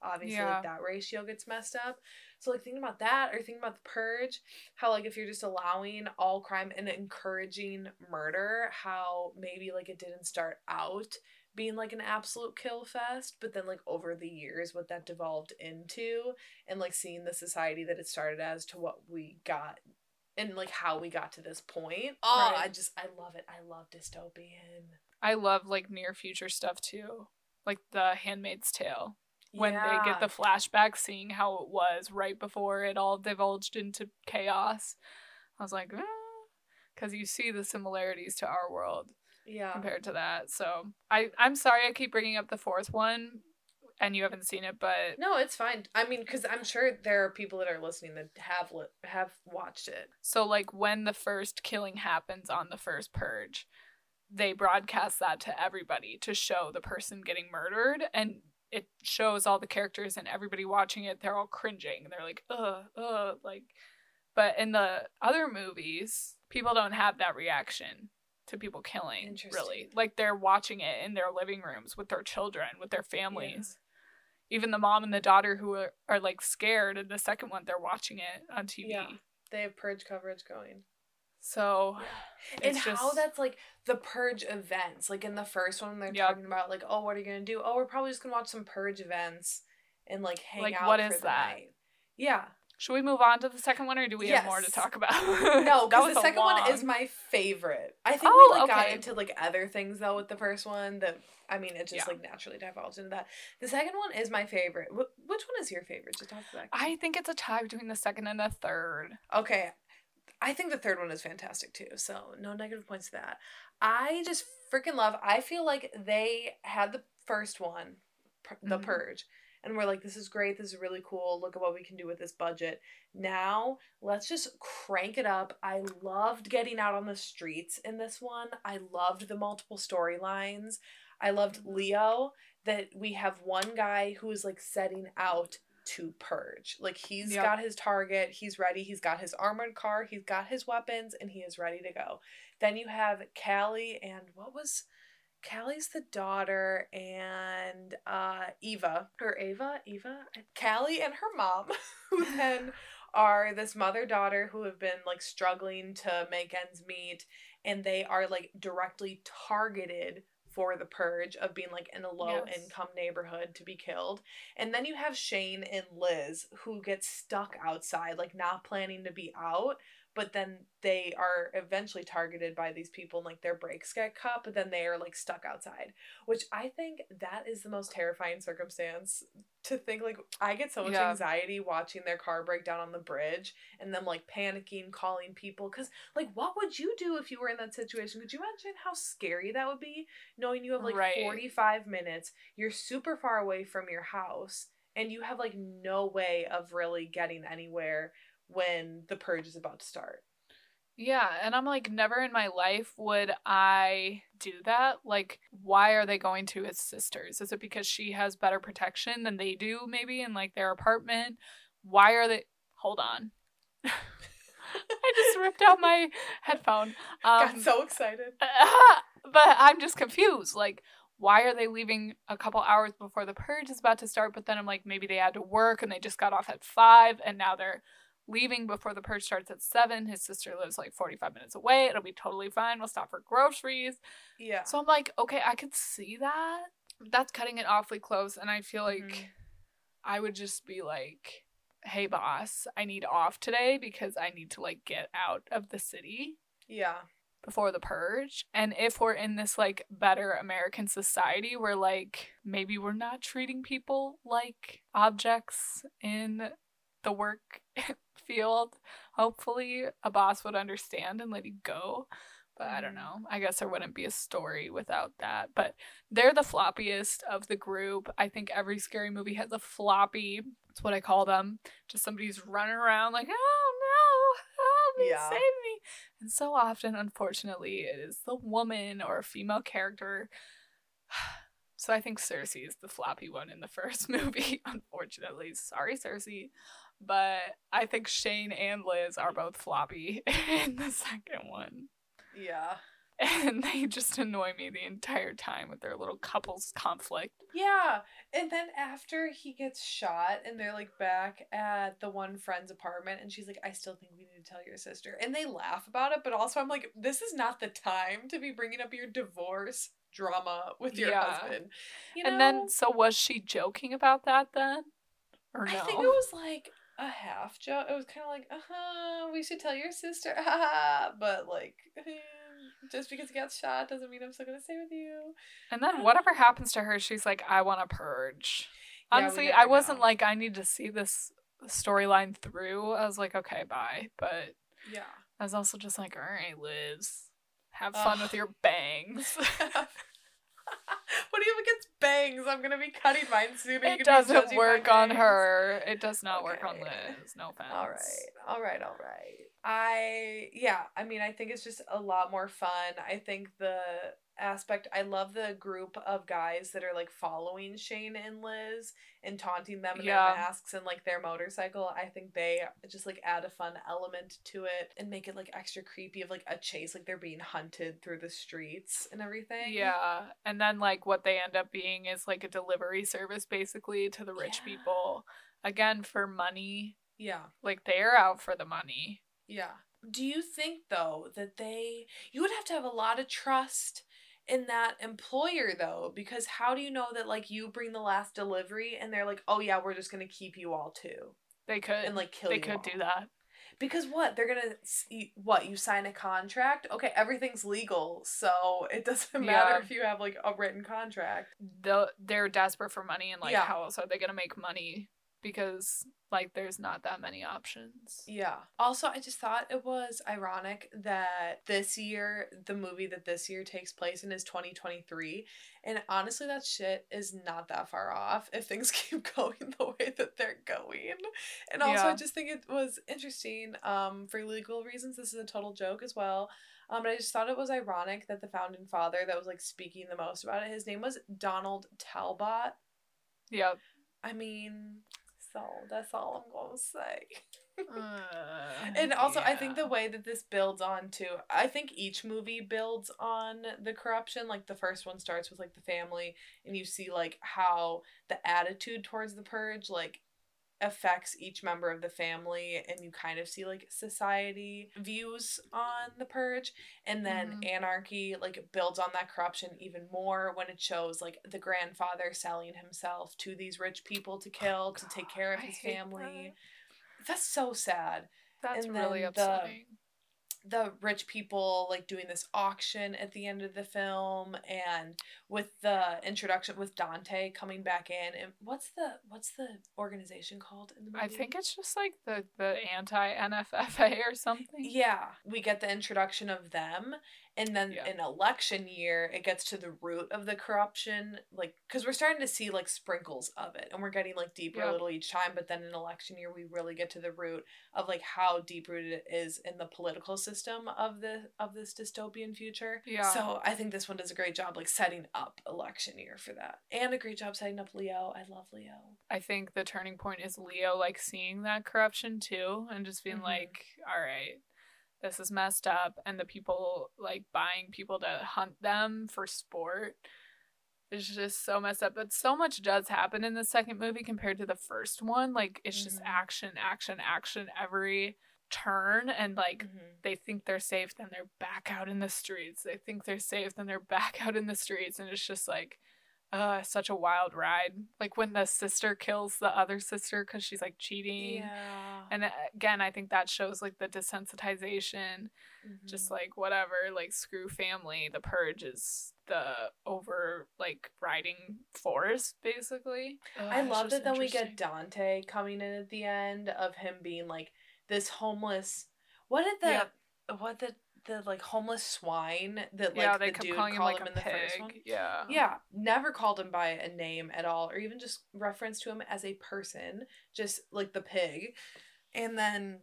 obviously Yeah. like that ratio gets messed up so like thinking about that or thinking about the purge how like if you're just allowing all crime and encouraging murder how maybe like it didn't start out being like an absolute kill fest but then like over the years what that devolved into and like seeing the society that it started as to what we got and like how we got to this point oh Right. i just i love it i love dystopian I love like near future stuff too. Like the Handmaid's Tale. When they get the flashback seeing how it was right before it all divulged into chaos. I was like, ah, because you see the similarities to our world yeah compared to that. So I I'm sorry I keep bringing up the fourth one, and you haven't seen it, but no it's fine i mean because i'm sure there are people that are listening that have li- have watched it so like when the first killing happens on the first purge, they broadcast that to everybody to show the person getting murdered, and it shows all the characters and everybody watching it. They're all cringing. and They're like, ugh, ugh, like. But in the other movies, people don't have that reaction to people killing. Really, like they're watching it in their living rooms with their children, with their families. Even the mom and the daughter who are, are like scared and the second one, they're watching it on TV. Yeah. they have purge coverage going So and it's how just- that's like the purge events like in the first one they're Yep. talking about like oh what are you gonna do oh we're probably just gonna watch some purge events and like hang Like, out what for is the that? night. yeah should we move on to the second one or do we have more to talk about? no because the second one is my favorite i think Oh, we like got into like other things though with the first one that i mean it just Yeah. like naturally divulged into that the second one is my favorite Wh- which one is your favorite to talk about? I think it's a tie between the second and the third. Okay. I think the third one is fantastic too. So no negative points to that. I just freaking love. I feel like they had the first one, pur- the Mhm. purge, and we're like, this is great. This is really cool. Look at what we can do with this budget. Now let's just crank it up. I loved getting out on the streets in this one. I loved the multiple storylines. I loved Leo that we have one guy who is like setting out to purge. Like he's Yep. got his target, he's ready, he's got his armored car, he's got his weapons, and he is ready to go. Then you have Callie and what was Callie's the daughter and uh Eva or Ava, Eva, Callie and her mom, who then are this mother daughter who have been like struggling to make ends meet, and they are like directly targeted for the purge of being like in a low Yes. income neighborhood to be killed. And then you have Shane and Liz who get stuck outside, like not planning to be out, but then they are eventually targeted by these people and like their brakes get cut, but then they are like stuck outside. Which I think that is the most terrifying circumstance to think like I get so much Yeah. anxiety watching their car break down on the bridge and them like panicking, calling people. Cause like what would you do if you were in that situation? Could you imagine how scary that would be? Knowing you have like Right. 45 minutes, you're super far away from your house, and you have like no way of really getting anywhere when the purge is about to start. Yeah, and I'm like, never in my life would I do that. Like, why are they going to his sisters? Is it because she has better protection than they do, maybe in like their apartment? Why are they? Hold on. I just ripped out my headphone. Um, Got so excited. but I'm just confused. Like, why are they leaving a couple hours before the purge is about to start? But then I'm like, maybe they had to work and they just got off at five, and now they're leaving before the purge starts at seven. His sister lives like 45 minutes away. It'll be totally fine. We'll stop for groceries. Yeah. So I'm like, okay, I could see that. That's cutting it awfully close. And I feel like Mhm. I would just be like, hey, boss, I need off today because I need to like get out of the city yeah. before the purge. And if we're in this like better American society where like maybe we're not treating people like objects in the work field, hopefully a boss would understand and let you go. But I don't Mhm. know. I guess there wouldn't be a story without that. But they're the floppiest of the group. I think every scary movie has a floppy. That's what I call them. Just somebody's running around like, oh no, help me, Yeah. save me. And so often, unfortunately, it is the woman or a female character. So I think Cersei is the floppy one in the first movie, unfortunately. Sorry, Cersei. But I think Shane and Liz are both floppy in the second one. Yeah. And they just annoy me the entire time with their little couples conflict. Yeah. And then after he gets shot and they're like back at the one friend's apartment and she's like, I still think we need to tell your sister. And they laugh about it, but also I'm like, this is not the time to be bringing up your divorce drama with your Yeah. husband. You know? And then, so was she joking about that then? Or no? I think it was like a half joke. It was kind of like, uh huh, we should tell your sister, haha. But like, just because he got shot doesn't mean I'm still gonna stay with you. And then whatever happens to her, she's like, I want to purge. Yeah, Honestly, I wasn't know. like, I need to see this storyline through. I was like, okay, bye. But Yeah. I was also just like, all right, Liz, have fun with your bangs. what do you have against bangs? I'm gonna be cutting mine soon. and you can it doesn't work on her. It does not work on Okay. Liz. No offense. All right, all right, all right. I yeah, I mean, I think it's just a lot more fun. I think the aspect I love the group of guys that are like following Shane and Liz and taunting them in Yeah. their masks and like their motorcycle. I think they just like add a fun element to it and make it like extra creepy of like a chase, like they're being hunted through the streets and everything. Yeah. And then, like, what they end up being is like a delivery service basically to the rich Yeah. people. Again, for money. Yeah. Like, they're out for the money. Yeah. Do you think though that they you would have to have a lot of trust in that employer though because how do you know that like you bring the last delivery and they're like, "Oh yeah, we're just to keep you all too." They could And like kill they could all. do that. Because what? They're to see, what? You sign a contract? Okay, everything's legal. So it doesn't matter Yeah. if you have like a written contract. The, they're desperate for money and like Yeah. how else are they gonna make money? Because like there's not that many options. Yeah. Also, I just thought it was ironic that this year, the movie that this year takes place in is 2023. And honestly, that shit is not that far off if things keep going the way that they're going. And also, I just think it was interesting um, for legal reasons. This is a total joke as well. Um, but I just thought it was ironic that the founding father that was like speaking the most about it, his name was Donald Talbot. Yep. I mean, so that's all I'm going to say. Uh, and also, I think the way that this builds on too, I think each movie builds on the corruption. Like the first one starts with like the family, and you see like how the attitude towards the purge like affects each member of the family, and you kind of see like society views on the purge, and then mm-hmm. anarchy like builds on that corruption even more when it shows like the grandfather selling himself to these rich people to oh, kill to take care of I his family. That's so sad That's and really upsetting. The rich people like doing this auction at the end of the film and with the introduction with Dante coming back in and what's the what's the organization called in the movie? I think it's just like the the anti NFFA or something. yeah, we get the introduction of them and then Yeah. in election year it gets to the root of the corruption like cuz we're starting to see like sprinkles of it and we're getting like deeper Yeah. a little each time but then in election year we really get to the root of like how deep rooted it is in the political system of the of this dystopian future. Yeah. So I think this one does a great job like setting up election year for that. And a great job setting up Leo. I love Leo. I think the turning point is Leo like seeing that corruption too and just being Mhm. like, all right, this is messed up. And the people like buying people to hunt them for sport is just so messed up. But so much does happen in the second movie compared to the first one. Like, it's just Mhm. action, action, action every turn. And like, Mm-hmm. they think they're safe, then they're back out in the streets. They think they're safe, then they're back out in the streets. And it's just like, uh, such a wild ride. Like when the sister kills the other sister because she's like cheating. Yeah. And uh, again, I think that shows like the desensitization, just Mhm. like whatever, like screw family. The purge is the over like riding force, basically. Ugh, I love that then we get. Dante coming in at the end of him being like this homeless what did the Yep. what the the like homeless swine that like yeah, they the kept dude calling him like him in the first one? Yeah. Yeah, never called him by a name at all, or even just reference to him as a person, just like the pig. And then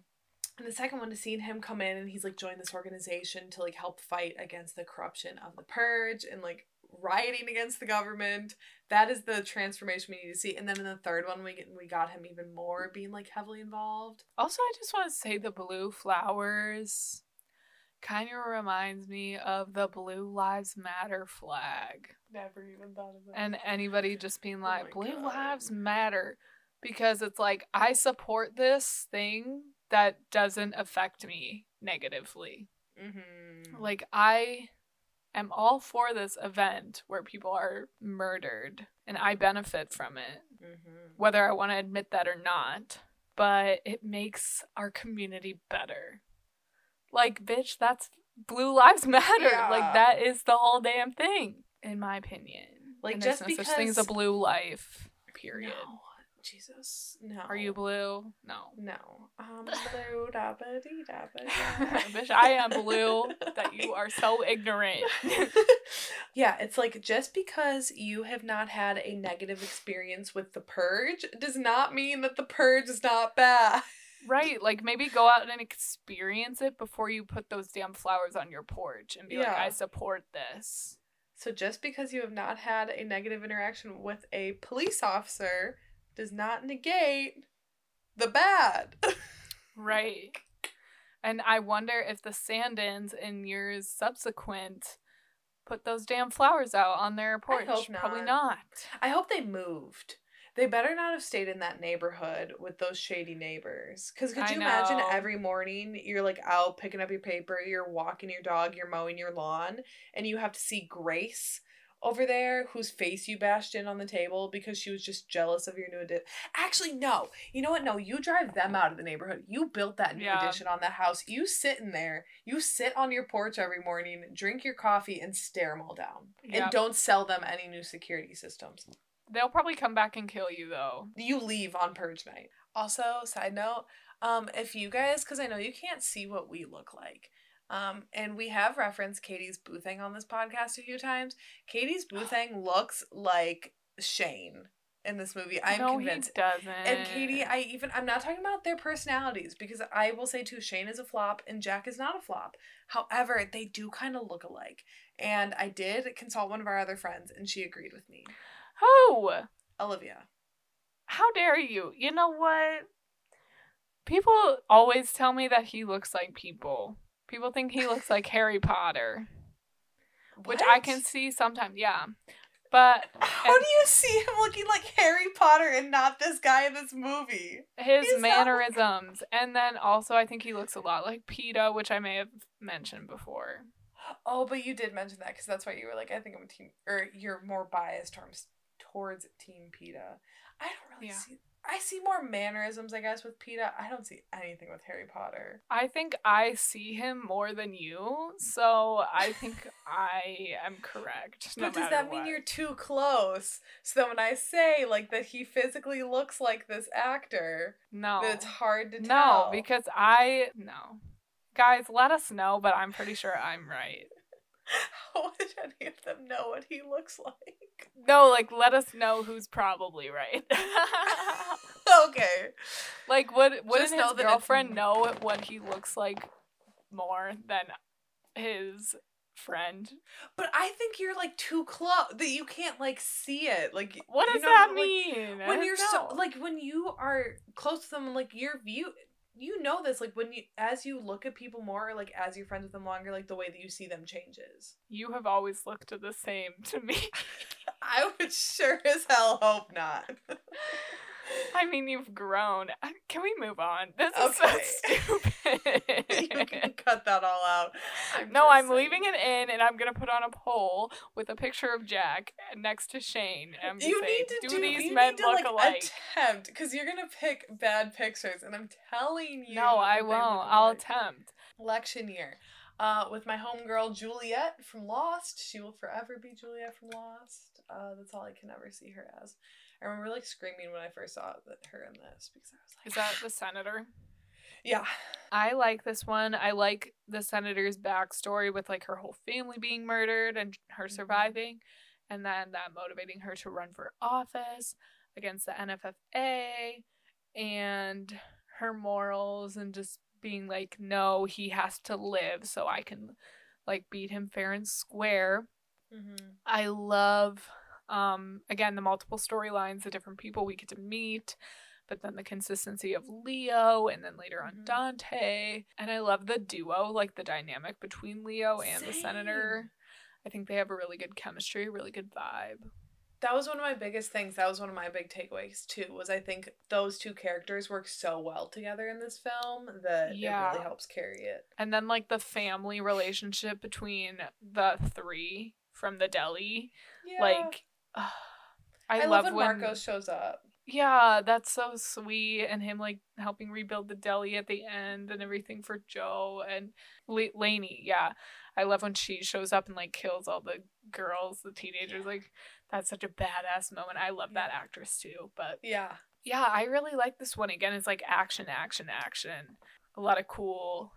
in the second one, to seeing him come in and he's like joined this organization to like help fight against the corruption of the purge and like rioting against the government. That is the transformation we need to see. And then in the third one, we get, we got him even more being like heavily involved. Also, I just want to say the blue flowers kind of reminds me of the Blue Lives Matter flag. Never even thought of that. And anybody just being Oh like, my Blue God. Lives Matter. Because it's like, I support this thing that doesn't affect me negatively. mm-hmm. Like, I am all for this event where people are murdered and I benefit from it, mm-hmm. whether I want to admit that or not. But it makes our community better. Like, bitch, that's Blue Lives Matter. Yeah. Like, that is the whole damn thing, in my opinion. Like, And there's just no such thing as a blue life, period. No. Jesus. No. Are you blue? No. No. Um, blue da ba dee da ba Bitch, I am blue. That you are so ignorant. yeah, it's like just because you have not had a negative experience with the purge does not mean that the purge is not bad. Right. Like maybe go out and experience it before you put those damn flowers on your porch and be like, I support this. So just because you have not had a negative interaction with a police officer does not negate the bad. Right. And I wonder if the Sandins in years subsequent put those damn flowers out on their porch. hope Probably not. not. I hope they moved They better not have stayed in that neighborhood with those shady neighbors. Because could you imagine every morning you're like out picking up your paper, you're walking your dog, you're mowing your lawn, and you have to see Grace over there whose face you bashed in on the table because she was just jealous of your new addition. Actually, no. You know what? No, you drive them out of the neighborhood. You built that new Yeah. addition on that house. You sit in there. You sit on your porch every morning, drink your coffee, and stare them all down. And don't sell them any new security systems. They'll probably come back and kill you though. You leave on purge night. Also, side note, um, if you guys, because I know you can't see what we look like, um, and we have referenced Katie's boothing on this podcast a few times. Katie's boothing looks like Shane in this movie. I'm no, convinced. he doesn't. And Katie, I even I'm not talking about their personalities because I will say too, Shane is a flop and Jack is not a flop. However, they do kind of look alike. And I did consult one of our other friends and she agreed with me. Who? Olivia. How dare you? You know what? People always tell me that he looks like people. People think he looks like Harry Potter, which I can see sometimes. Yeah, but How and- do you see him looking like Harry Potter and not this guy in this movie? his He's mannerisms, and then also I think he looks a lot like Peeta, which I may have mentioned before. Oh, but you did mention that because that's why you were like, I think I'm a team, or you're more biased towards towards Team Peeta. I don't really Yeah. see. I see more mannerisms, I guess, with Peeta. I don't see anything with Harry Potter. I think I see him more than you, so I think I am correct. no But does matter that mean you're too close? So that when I say like that he physically looks like this actor, no? it's hard to No, tell. because I no. Guys, let us know, but I'm pretty sure I'm right. how would any of them know what he looks like? No, like let us know who's probably right. okay. like would wouldn't know his it's- girlfriend know what he looks like more than his friend? But I think you're like too close that you can't like see it. Like What you does know, that like, mean? When you're so like when you are close to them, like your view you know this, like when you as you look at people more, like as you're friends with them longer, like the way that you see them changes. you have always looked the same to me. I would sure as hell hope not. I mean, you've grown. Uh, Can we move on? This is Okay. so stupid. you can cut that all out. I'm no, I'm saying. leaving it in, and I'm gonna put on a poll with a picture of Jack next to Shane. And I'm You say, need to do, do, these men to, look like, alike? attempt because you're gonna pick bad pictures, and I'm telling you. no, I won't. I'll attempt. election year. Uh, with my homegirl Juliet from Lost. She will forever be Juliet from Lost. Uh, that's all I can ever see her as. I remember like screaming when I first saw that her in this because I was like, Is that the senator? yeah, I like this one. I like the senator's backstory with like her whole family being murdered and her Mhm. surviving, and then that motivating her to run for office against the NFFA, and her morals and just being like, no, he has to live so I can like beat him fair and square. mm-hmm. I love um again the multiple storylines, the different people we get to meet, but then the consistency of Leo and then later on Mhm. Dante. And I love the duo, like the dynamic between Leo and the senator. I think they have a really good chemistry, really good vibe. that was one of my biggest things. That was one of my big takeaways too. Was I think those two characters work so well together in this film that it really helps carry it. And then like the family relationship between the three from the deli. Yeah. Like I, I, love, when, when Marcos shows up. Yeah, that's so sweet. And him like helping rebuild the deli at the end and everything for Joe and La- Laney. Yeah. I love when she shows up and like kills all the girls, the teenagers. Like, that's such a badass moment. I love that actress too. But Yeah. yeah, I really like this one. Again, it's like action, action, action. A lot of cool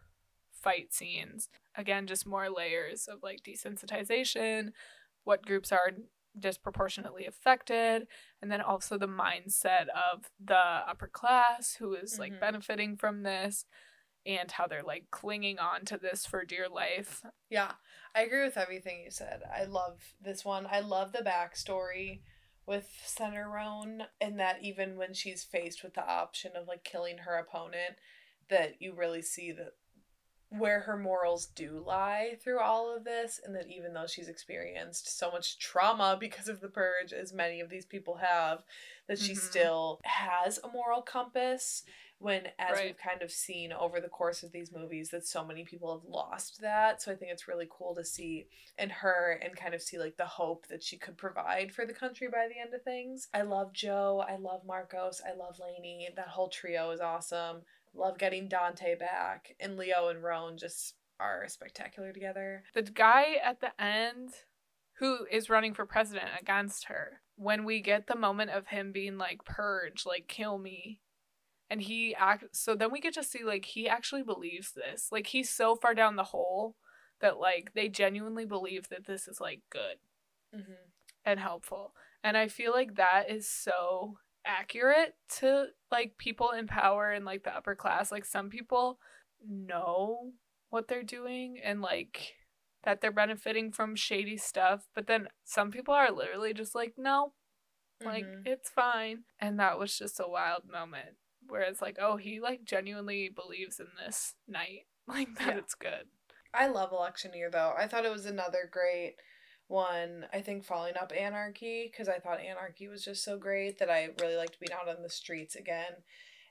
fight scenes. Again, just more layers of like desensitization, what groups are disproportionately affected, and then also the mindset of the upper class who is like Mhm. benefiting from this and how they're like clinging on to this for dear life. Yeah, I agree with everything you said. I love this one. I love the backstory with Senator Roan, and that even when she's faced with the option of like killing her opponent, that you really see that where her morals do lie through all of this and that even though she's experienced so much trauma because of the purge as many of these people have that she Mhm. still has a moral compass when as Right. we've kind of seen over the course of these movies that so many people have lost that so i think it's really cool to see in her and kind of see like the hope that she could provide for the country by the end of things i love joe i love marcos i love Laney. that whole trio is awesome love getting dante back and leo and roan just are spectacular together The guy at the end who is running for president against her, when we get the moment of him being like, purge, like, kill me. And he act so then we get to see like he actually believes this. Like he's so far down the hole that like they genuinely believe that this is like good mm-hmm. and helpful. And I feel like that is so accurate to like people in power and like the upper class. Like some people know what they're doing and like that they're benefiting from shady stuff, but then some people are literally just like, no, like Mhm. it's fine. And that was just a wild moment where it's like, oh, he like genuinely believes in this night, like that Yeah. it's good. I love election year though. I thought it was another great one. I think following up Anarchy because I thought Anarchy was just so great that I really liked being out on the streets again.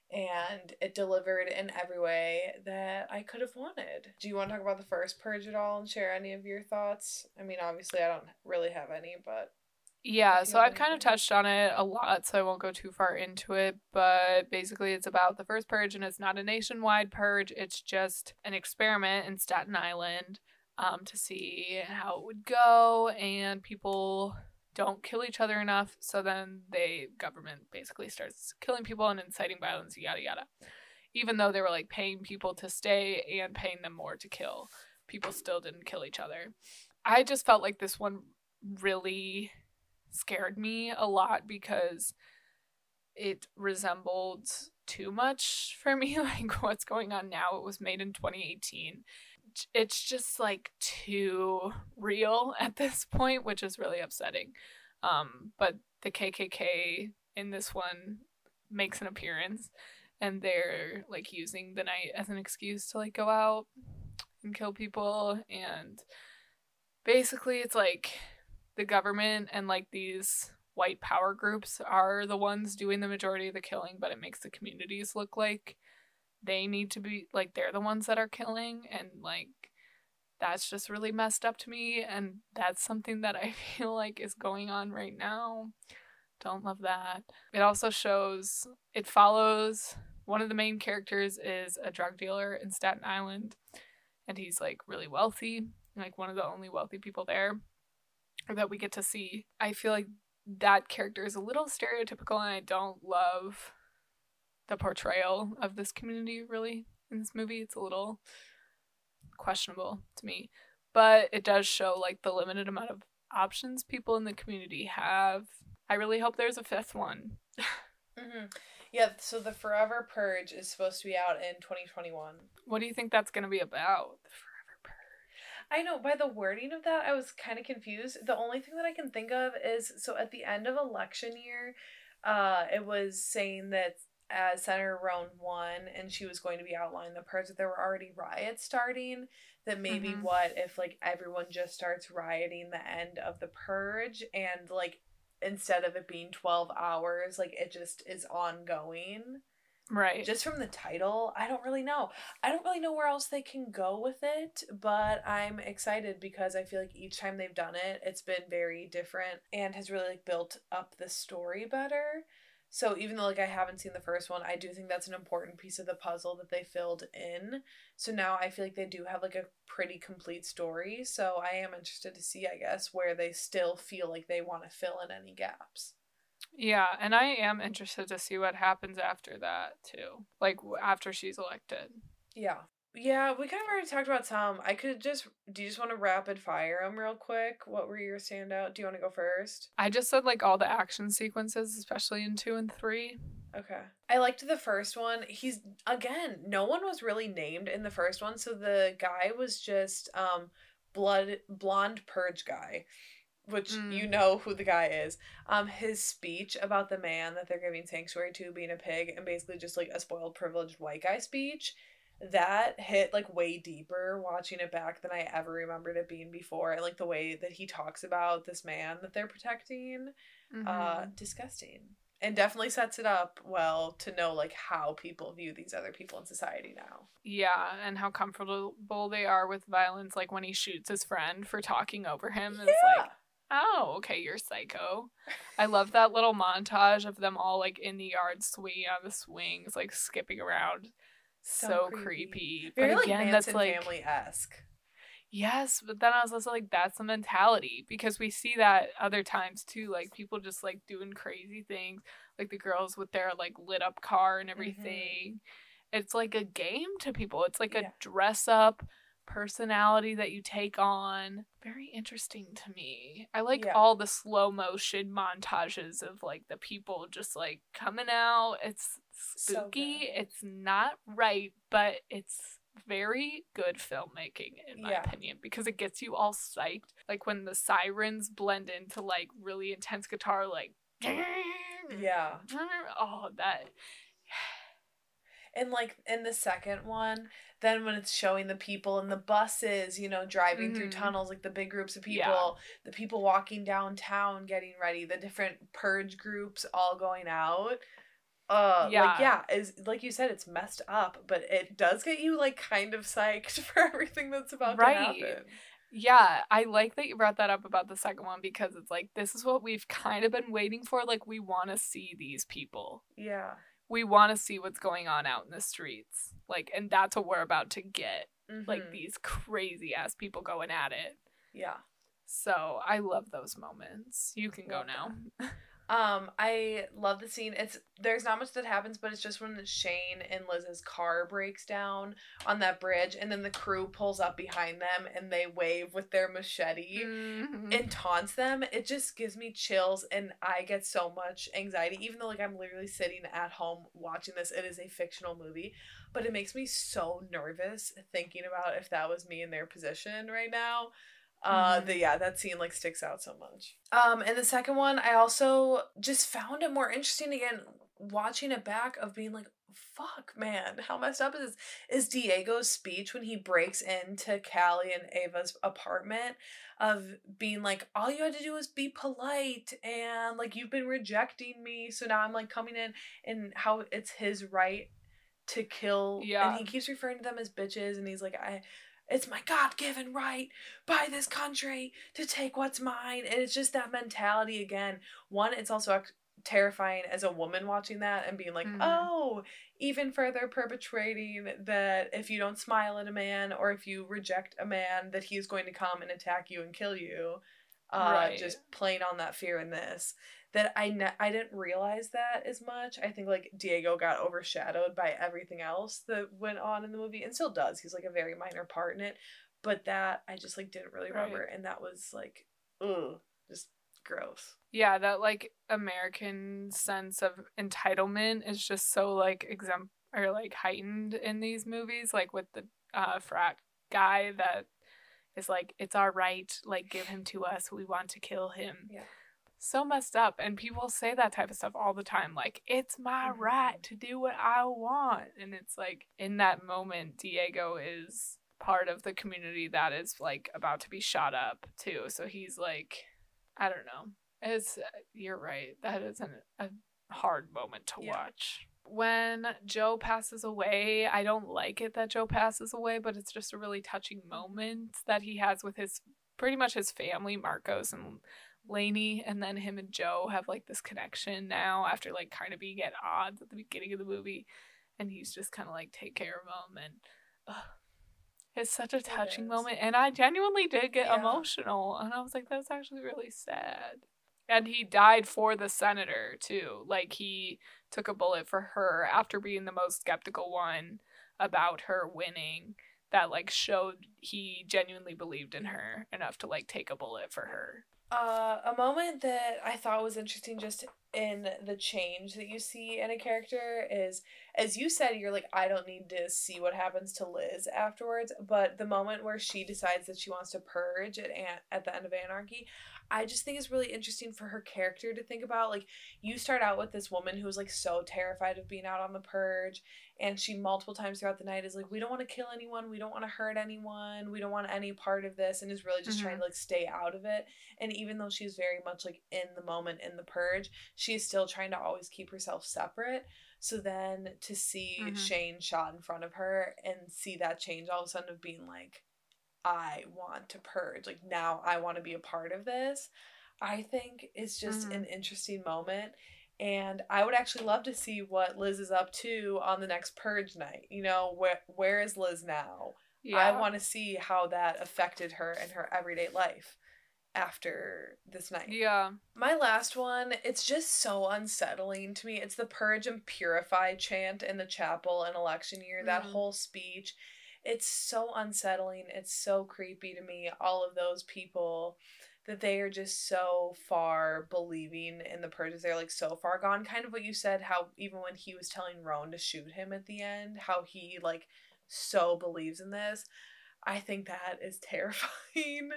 And it delivered in every way that I could have wanted. Do you want to talk about the first purge at all and share any of your thoughts? I mean, obviously, I don't really have any, but Yeah, so I've kind of touched on it a lot, so I won't go too far into it. But basically, it's about the first purge, and it's not a nationwide purge. It's just an experiment in Staten Island um, to see how it would go, and people don't kill each other enough. So then the government basically starts killing people and inciting violence, yada yada. Even though they were like paying people to stay and paying them more to kill, people still didn't kill each other. I just felt like this one really scared me a lot because it resembled too much for me like what's going on now it was made in 2018 it's just like too real at this point which is really upsetting. Um but the kkk in this one makes an appearance and they're like using the night as an excuse to like go out and kill people and basically it's like the government and like these white power groups are the ones doing the majority of the killing, but it makes the communities look like they need to be like they're the ones that are killing and like that's just really messed up to me and that's something that I feel like is going on right now. Don't love that. It also shows it follows one of the main characters is a drug dealer in Staten Island and he's like really wealthy, like one of the only wealthy people there that we get to see. I feel like that character is a little stereotypical and I don't love the portrayal of this community really in this movie. It's a little questionable to me. But it does show like the limited amount of options people in the community have. I really hope there's a fifth one. hmm yeah. So the Forever Purge is supposed to be out in 2021. What do you think that's going to be about? The Forever Purge. I know by the wording of that, I was kind of confused. The only thing that I can think of is so at the end of election year, uh, it was saying that as Senator Roan won and she was going to be outlining the parts that there were already riots starting. That maybe Mhm. what if like everyone just starts rioting the end of the purge and like instead of it being 12 hours, like it just is ongoing Right. just from the title, I don't really know. I don't really know where else they can go with it, but I'm excited because I feel like each time they've done it, it's been very different and has really like built up the story better. So even though like I haven't seen the first one, I do think that's an important piece of the puzzle that they filled in. So now I feel like they do have like a pretty complete story. So I am interested to see, I guess, where they still feel like they want to fill in any gaps. Yeah, and I am interested to see what happens after that too. Like after she's elected. Yeah. Yeah, we kind of already talked about some. I could just. Do you just want to rapid fire them real quick? What were your standout? Do you want to go first? I just said like all the action sequences, especially in two and three. Okay. I liked the first one. He's again, no one was really named in the first one, so the guy was just um blood blonde purge guy, which Mm. you know who the guy is. Um his speech about the man that they're giving sanctuary to being a pig and basically just like a spoiled privileged white guy speech. That hit like way deeper watching it back than I ever remembered it being before. And like the way that he talks about this man that they're protecting, Mm-hmm. uh, disgusting. And definitely sets it up well to know like how people view these other people in society now. Yeah, and how comfortable they are with violence, like when he shoots his friend for talking over him. It's like, oh, okay, you're psycho. I love that little montage of them all like in the yard swinging on the swings, like skipping around. So, So creepy. creepy. But Very like again, Manson that's like family esque. yes, but then I was also like, that's the mentality because we see that other times too, like people just like doing crazy things, like the girls with their like lit up car and mm-hmm. everything. It's like a game to people. It's like Yeah. a dress up personality that you take on. Very interesting to me. I like Yeah. all the slow motion montages of like the people just like coming out. It's spooky. good. it's not right, but it's very good filmmaking in my Yeah. opinion because it gets you all psyched. Like when the sirens blend into like really intense guitar like Yeah. Oh, that And like in the second one, then when it's showing the people in the buses, you know, driving through Mhm. tunnels, like the big groups of people, Yeah. the people walking downtown getting ready, the different purge groups all going out. Uh Yeah. like yeah, is like you said, it's messed up, but it does get you like kind of psyched for everything that's about Right. to happen. Yeah, I like that you brought that up about the second one because it's like this is what we've kind of been waiting for. Like we want to see these people. Yeah. We want to see what's going on out in the streets. Like and that's what we're about to get. Like Mhm. these crazy ass people going at it. Yeah. So, I love those moments. You can go Love now. Um, I love the scene. It's there's not much that happens, but it's just when Shane and Liz's car breaks down on that bridge, and then the crew pulls up behind them and they wave with their machete Mhm. and taunts them. It just gives me chills, and I get so much anxiety, even though like I'm literally sitting at home watching this. It is a fictional movie, but it makes me so nervous thinking about if that was me in their position right now. Uh, Mhm. the yeah, that scene like sticks out so much. Um, and the second one, I also just found it more interesting again, watching it back of being like, fuck, man, how messed up is this? Is Diego's speech when he breaks into Callie and Ava's apartment of being like, all you had to do was be polite and like you've been rejecting me, so now I'm like coming in and how it's his right to kill Yeah. and he keeps referring to them as bitches and he's like I it's my god-given right by this country to take what's mine. And it's just that mentality again. One it's also terrifying as a woman watching that and being like Mhm. oh even further perpetrating that if you don't smile at a man or if you reject a man that he is going to come and attack you and kill you uh Right. just playing on that fear in this that I ne- I didn't realize that as much. I think like Diego got overshadowed by everything else that went on in the movie and still does. He's like a very minor part in it, but that I just like didn't really remember Right. and that was like ugh, just gross. yeah, that like American sense of entitlement is just so like exempt or like heightened in these movies, like with the uh frat guy that is like, it's our right, like give him to us, we want to kill him. Yeah. So messed up. And people say that type of stuff all the time, like, it's my Mhm. right to do what I want. And it's like in that moment, Diego is part of the community that is like about to be shot up too. So he's like I don't know. It's you're right. That is an, a hard moment to Yeah. watch. When Joe passes away, I don't like it that Joe passes away, but it's just a really touching moment that he has with his pretty much his family, Marcos and Laney, and then him and Joe have like this connection now after like kind of being at odds at the beginning of the movie, and he's just kind of like take care of him and. ugh, it's such a touching moment, and I genuinely did get Yeah. emotional, and I was like, "That's actually really sad." And he died for the senator too. Like he took a bullet for her after being the most skeptical one about her winning. That like showed he genuinely believed in her enough to like take a bullet for her. Uh, a moment that I thought was interesting just in the change that you see in a character is, as you said, you're like, I don't need to see what happens to Liz afterwards, but the moment where she decides that she wants to purge at, at the end of Anarchy, I just think it's really interesting for her character to think about. Like, you start out with this woman who's like so terrified of being out on the purge, and she multiple times throughout the night is like, We don't want to kill anyone, we don't want to hurt anyone, we don't want any part of this, and is really just mm-hmm. trying to like stay out of it. And even though she's very much like in the moment in the purge, she's still trying to always keep herself separate. So then to see mm-hmm. Shane shot in front of her and see that change all of a sudden of being like, I want to purge. Like now I want to be a part of this. I think is just mm-hmm. an interesting moment. And I would actually love to see what Liz is up to on the next purge night. You know, where where is Liz now? Yeah. I want to see how that affected her in her everyday life after this night. Yeah. My last one, it's just so unsettling to me. It's the purge and purify chant in the chapel in election year, mm-hmm. that whole speech it's so unsettling. It's so creepy to me. All of those people that they are just so far believing in the purges. They're like so far gone. Kind of what you said, how even when he was telling Roan to shoot him at the end, how he like so believes in this. I think that is terrifying.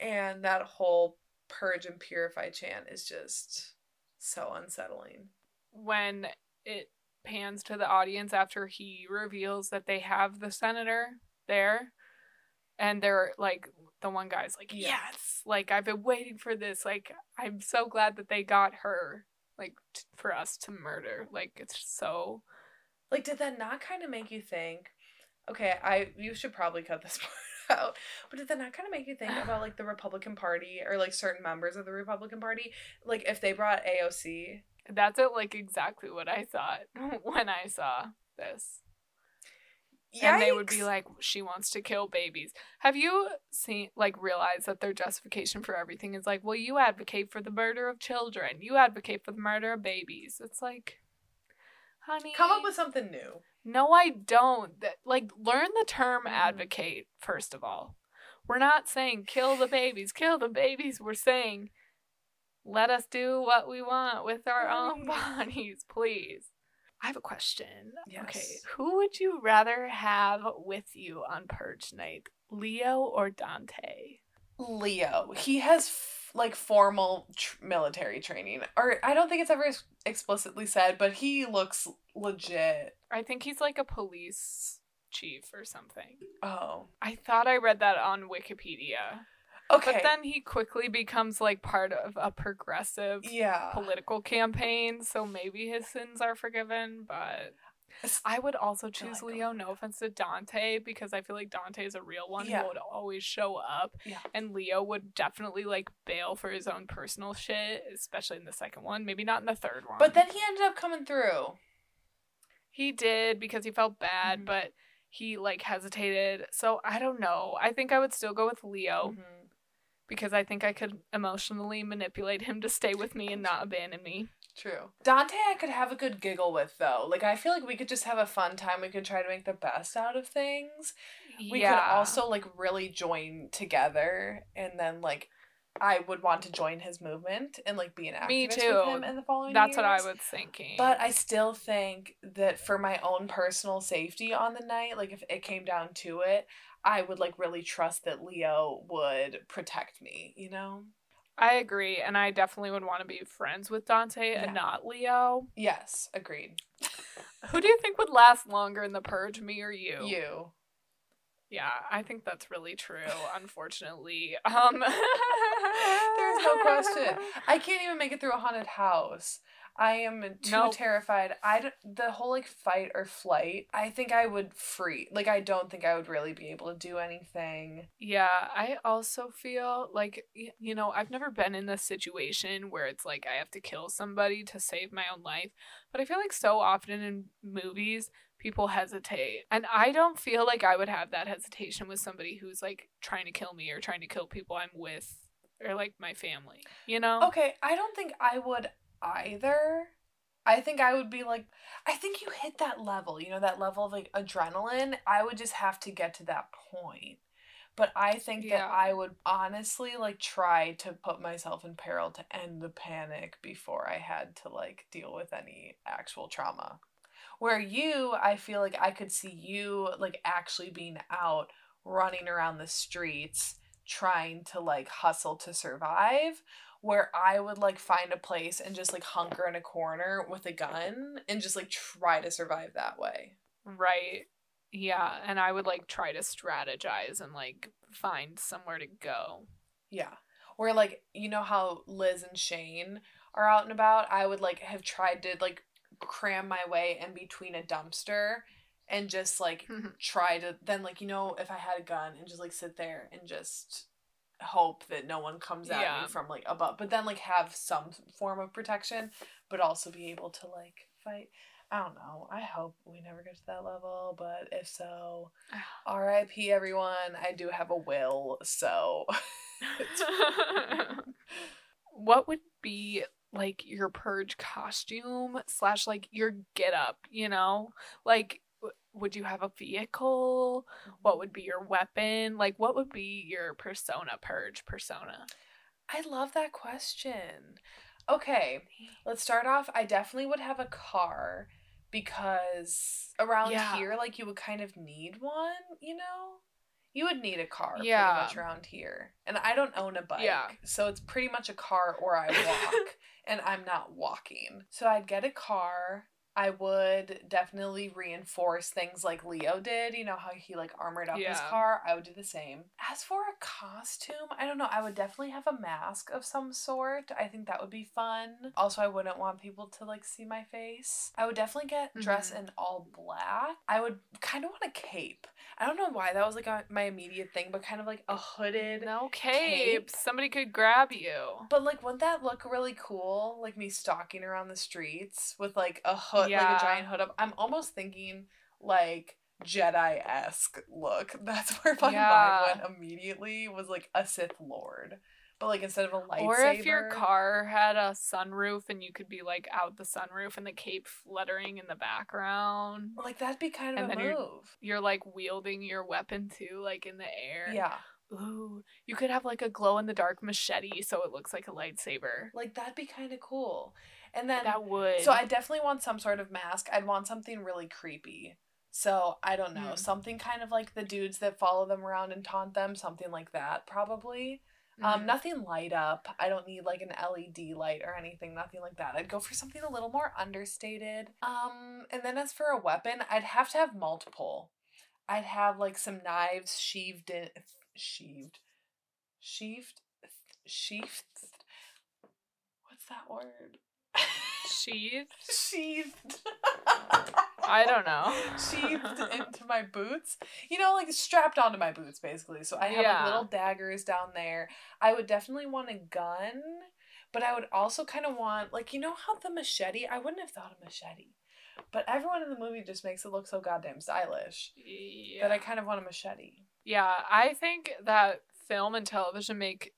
and that whole purge and purify chant is just so unsettling. When it pans to the audience after he reveals that they have the senator there. And they're like the one guy's like yes. yes like i've been waiting for this. Like i'm so glad that they got her like t- for us to murder. Like it's so like did that not kind of make you think okay i you should probably cut this part out but did that not kind of make you think about like the republican party or like certain members of the republican party? Like if they brought aoc that's it, like exactly what I thought when I saw this. Yikes. And they would be like, she wants to kill babies. Have you seen, like, realized that their justification for everything is like, well, you advocate for the murder of children, you advocate for the murder of babies. It's like, honey. Come up with something new. No, I don't. That, like, learn the term mm. advocate, first of all. We're not saying kill the babies, kill the babies. We're saying let us do what we want with our mm-hmm. own bodies, please. I have a question. Yes. Okay, who would you rather have with you on Purge Night, Leo or Dante? Leo. He has f- like formal tr- military training, or I don't think it's ever explicitly said, but he looks legit. I think he's like a police chief or something. Oh. I thought I read that on Wikipedia. Okay. But then he quickly becomes like part of a progressive yeah. political campaign, so maybe his sins are forgiven, but I would also choose Leo, no offense to Dante, because I feel like Dante is a real one yeah. who would always show up. Yeah. And Leo would definitely like bail for his own personal shit, especially in the second one. Maybe not in the third one. But then he ended up coming through. He did because he felt bad, mm-hmm. but he like hesitated. So I don't know. I think I would still go with Leo. Mm-hmm because I think I could emotionally manipulate him to stay with me and not abandon me. True. Dante, I could have a good giggle with though. Like I feel like we could just have a fun time. We could try to make the best out of things. We yeah. could also like really join together, and then like I would want to join his movement and like be an activist Me too. with him in the following That's years. what I was thinking. But I still think that for my own personal safety on the night, like if it came down to it, I would like really trust that Leo would protect me, you know? I agree, and I definitely would want to be friends with Dante yeah. and not Leo. Yes, agreed. Who do you think would last longer in the purge, me or you? You. Yeah, I think that's really true, unfortunately. Um There's no question. I can't even make it through a haunted house. I am too nope. terrified. I the whole like fight or flight. I think I would free. Like I don't think I would really be able to do anything. Yeah, I also feel like you know, I've never been in this situation where it's like I have to kill somebody to save my own life, but I feel like so often in movies people hesitate. And I don't feel like I would have that hesitation with somebody who's like trying to kill me or trying to kill people I'm with or like my family, you know? Okay, I don't think I would either. I think I would be like, I think you hit that level, you know, that level of like adrenaline. I would just have to get to that point. But I think yeah. that I would honestly like try to put myself in peril to end the panic before I had to like deal with any actual trauma. Where you, I feel like I could see you like actually being out running around the streets trying to like hustle to survive where I would like find a place and just like hunker in a corner with a gun and just like try to survive that way. Right. Yeah, and I would like try to strategize and like find somewhere to go. Yeah. Where like you know how Liz and Shane are out and about, I would like have tried to like cram my way in between a dumpster and just like try to then like you know if I had a gun and just like sit there and just hope that no one comes at Yeah. me from like above but then like have some form of protection but also be able to like fight I don't know. I hope we never get to that level, but if so, RIP everyone. I do have a will, so what would be like your purge costume slash like your get up you know like would you have a vehicle what mm-hmm. would be your weapon like what would be your persona purge persona I love that question. Okay, let's start off. I definitely would have a car because around Yeah. here, like, you would kind of need one, you know? You would need a car Yeah. pretty much around here. And I don't own a bike. Yeah. So it's pretty much a car or I walk. and I'm not walking. So I'd get a car. I would definitely reinforce things like Leo did. You know how he like armored up his car? I would do the same. As for a costume, I don't know. I would definitely have a mask of some sort. I think that would be fun. Also, I wouldn't want people to like see my face. I would definitely get dressed Mhm. in all black. I would kind of want a cape. I don't know why that was like a, my immediate thing, but kind of like a hooded no cape. cape somebody could grab you but like, wouldn't that look really cool? Like me stalking around the streets with like a hood, like a giant hood up. I'm almost thinking like Jedi esque look. That's where my Yeah. mind went immediately. Was like a Sith Lord, but like instead of a lightsaber. or if your car had a sunroof and you could be like out the sunroof and the cape fluttering in the background like that'd be kind of And a then you're- move. you're like wielding your weapon too like in the air Yeah, Ooh, you could have like a glow in the dark machete so it looks like a lightsaber. like that'd be kind of cool. And then That would. So I definitely want some sort of mask. I'd want something really creepy. So I don't know, Mm. something kind of like the dudes that follow them around and taunt them, something like that probably. Um, Mhm. nothing light up. I don't need like an LED light or anything, nothing like that. I'd go for something a little more understated. Um, and then as for a weapon, I'd have to have multiple. I'd have like some knives sheathed in sheathed sheathed sheathed what's that word? Sheathed. sheathed. I don't know. sheathed into my boots. You know, like strapped onto my boots, basically. So I have Yeah. like little daggers down there. I would definitely want a gun, but I would also kind of want, like, you know how the machete? I wouldn't have thought of machete, but everyone in the movie just makes it look so goddamn stylish Yeah. that I kind of want a machete. yeah, I think that film and television make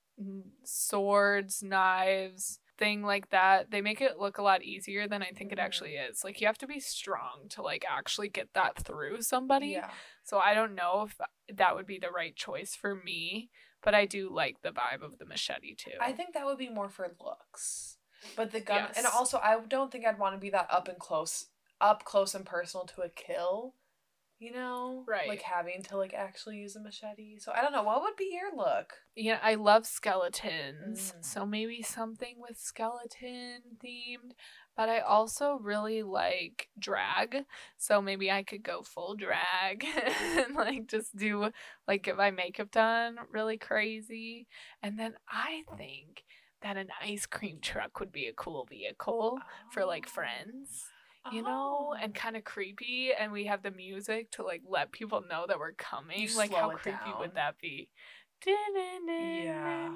swords, knives, thing like that. They make it look a lot easier than I think it actually mm. is. Like you have to be strong to like actually get that through somebody. Yeah. So I don't know if that would be the right choice for me, but I do like the vibe of the machete too. I think that would be more for looks. But the gun and also I don't think I'd want to be that up and close up close and personal to a kill. You know? Right. Like having to like actually use a machete. So I don't know, what would be your look? yeah, I love skeletons. Mm. So maybe something with skeleton themed. But I also really like drag. So maybe I could go full drag and like just do like get my makeup done really crazy. And then I think that an ice cream truck would be a cool vehicle for like Oh. friends. You know, and Oh. kind of creepy, and we have the music to like let people know that we're coming. You like, how creepy down. would that be? Yeah.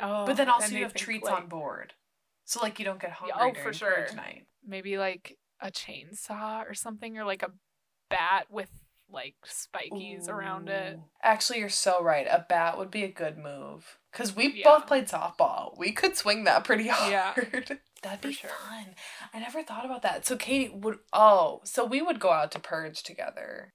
Oh, But then also and you have treats like, on board. So like you don't get hungry oh, for sure. purge night. Maybe like a chainsaw or something, or like a bat with like spikies around it. Actually, you're so right. A bat would be a good move. Because we Yeah. both played softball. We could swing that pretty Yeah. That'd be sure. fun. I never thought about that. So Katie would oh, so we would go out to purge together.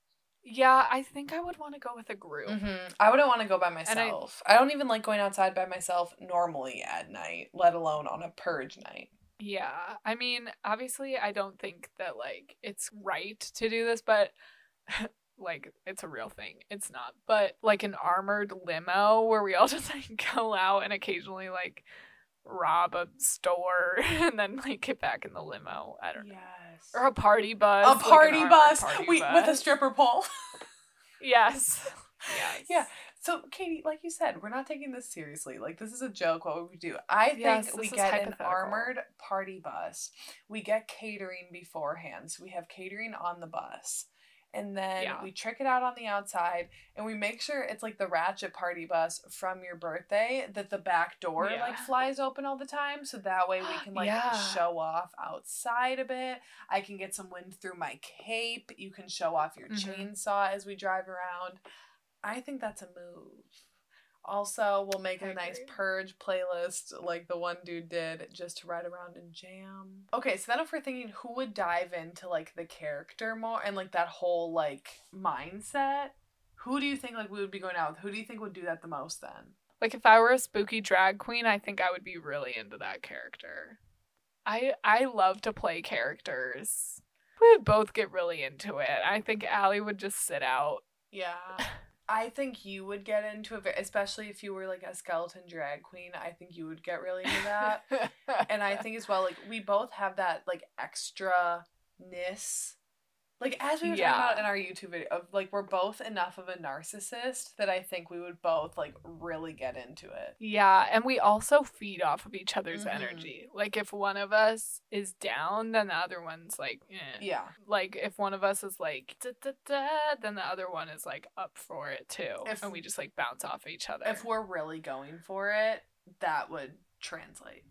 Yeah, I think I would want to go with a group. hmm I wouldn't want to go by I- myself. I, don't even like going outside by myself normally at night, let alone on a purge night. Yeah. I mean, obviously, I don't think that like it's right to do this, but like it's a real thing. It's not. But like an armored limo where we all just like go out and occasionally like rob a store and then like get back in the limo. I don't know. Yes. Or a party bus. a like party bus. party Wait, with a stripper pole. Yes. Yes. Yeah. So, Katie, like you said, we're not taking this seriously. Like, this is a joke. What would we do? I think Yes, we get an armored party bus. We get catering beforehand. So, we have catering on the bus. And then Yeah. we trick it out on the outside and we make sure it's like the ratchet party bus from your birthday that the back door Yeah. like flies open all the time. So that way we can like Yeah. show off outside a bit. I can get some wind through my cape. You can show off your Mhm. chainsaw as we drive around. I think that's a move. Also, we'll make I a nice purge playlist like the one dude did just to ride around and jam. Okay, so then if we're thinking who would dive into like the character more and like that whole like mindset, who do you think like we would be going out with? Who do you think would do that the most then? Like if I were a spooky drag queen, I think I would be really into that character. I I love to play characters. We would both get really into it. I think Allie would just sit out. Yeah. I think you would get into it, especially if you were like a skeleton drag queen. I think you would get really into that. and I think as well, like we both have that like extra ness. Like as we were Yeah. talking about in our YouTube video, of like we're both enough of a narcissist that I think we would both like really get into it. Yeah, and we also feed off of each other's Mhm. energy. Like if one of us is down, then the other one's like, eh. Yeah. Like if one of us is like, da, da, da, then the other one is like up for it too, If- and we just like bounce off each other. If we're really going for it, that would translate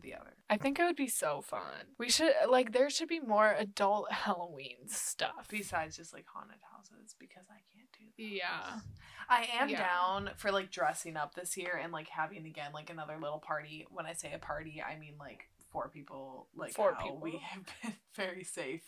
to the other. I think it would be so fun. We should like there should be more adult Halloween stuff. Besides just like haunted houses, because I can't do those. Yeah. I am Yeah. down for like dressing up this year and like having again like another little party. When I say a party, I mean like four people. Like Four how we have been very safe.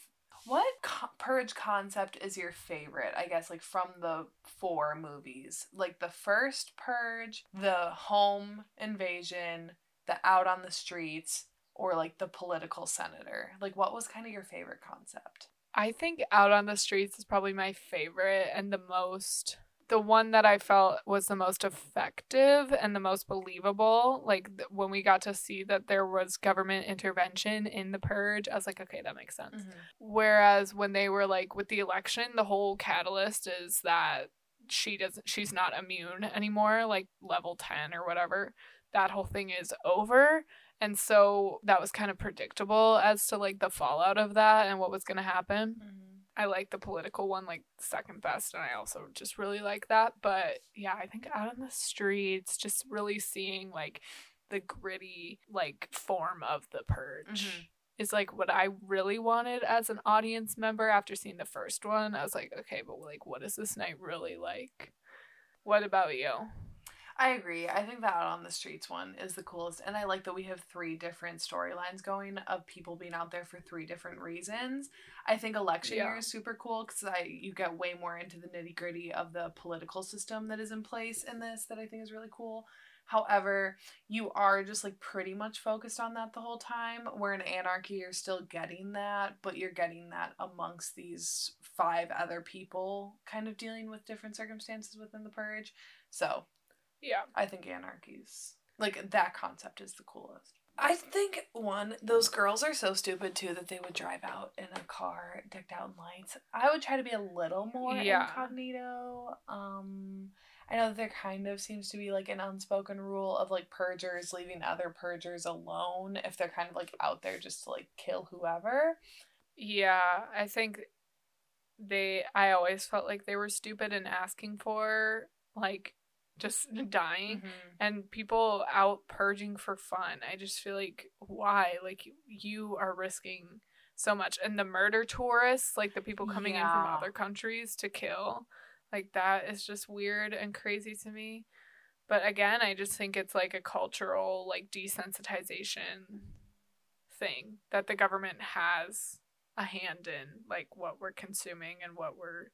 What co- purge concept is your favorite? I guess like from the four movies, like the first purge, the home invasion, the out on the streets, or like the political senator. Like what was kind of your favorite concept? I think Out on the Streets is probably my favorite and the most the one that I felt was the most effective and the most believable. Like th- when we got to see that there was government intervention in the purge, I was like, okay, that makes sense. Mm-hmm. Whereas when they were like with the election, the whole catalyst is that she doesn't she's not immune anymore, like level 10 or whatever. That whole thing is over. And so that was kind of predictable as to like the fallout of that and what was going to happen. I like the political one like second best and I also just really like that. But yeah, I think out on the streets, just really seeing like the gritty like form of the purge Mhm. is like what I really wanted as an audience member after seeing the first one. I was like, okay, but like what is this night really like? What about you? I agree. I think that out on the streets one is the coolest, and I like that we have three different storylines going of people being out there for three different reasons. I think election Yeah. year is super cool because I you get way more into the nitty gritty of the political system that is in place in this that I think is really cool. However, you are just like pretty much focused on that the whole time. Where in Anarchy, you're still getting that, but you're getting that amongst these five other people kind of dealing with different circumstances within the purge. So Yeah. I think anarchies like that concept is the coolest. I think one, those girls are so stupid too that they would drive out in a car decked out in lights. I would try to be a little more Yeah. incognito. Um I know that there kind of seems to be like an unspoken rule of like purgers leaving other purgers alone if they're kind of like out there just to like kill whoever. Yeah, I think they I always felt like they were stupid in asking for like just dying mm-hmm. and people out purging for fun. I just feel like why? Like you are risking so much and the murder tourists, like the people coming in from other countries to kill, like that is just weird and crazy to me. But again, I just think it's like a cultural like desensitization thing that the government has a hand in like what we're consuming and what we're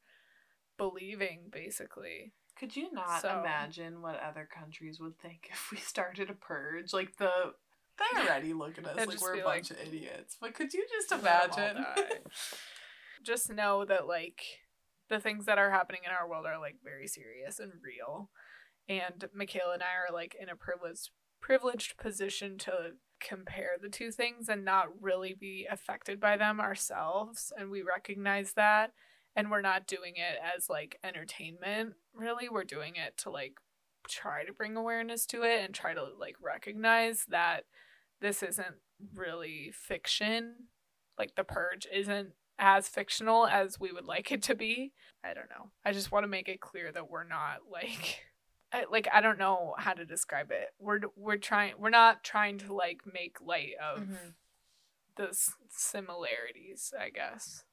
believing basically. Could you not So- imagine what other countries would think if we started a purge? Like the they already look at us like we're a bunch like, of idiots. But could you just "Let 'em all imagine? die." Just know that like the things that are happening in our world are like very serious and real. And Michaela and I are like in a privileged privileged position to compare the two things and not really be affected by them ourselves and we recognize that and we're not doing it as like entertainment really we're doing it to like try to bring awareness to it and try to like recognize that this isn't really fiction like the purge isn't as fictional as we would like it to be i don't know i just want to make it clear that we're not like I, like I don't know how to describe it. We're we're trying we're not trying to like make light of Mhm. the s- similarities, I guess.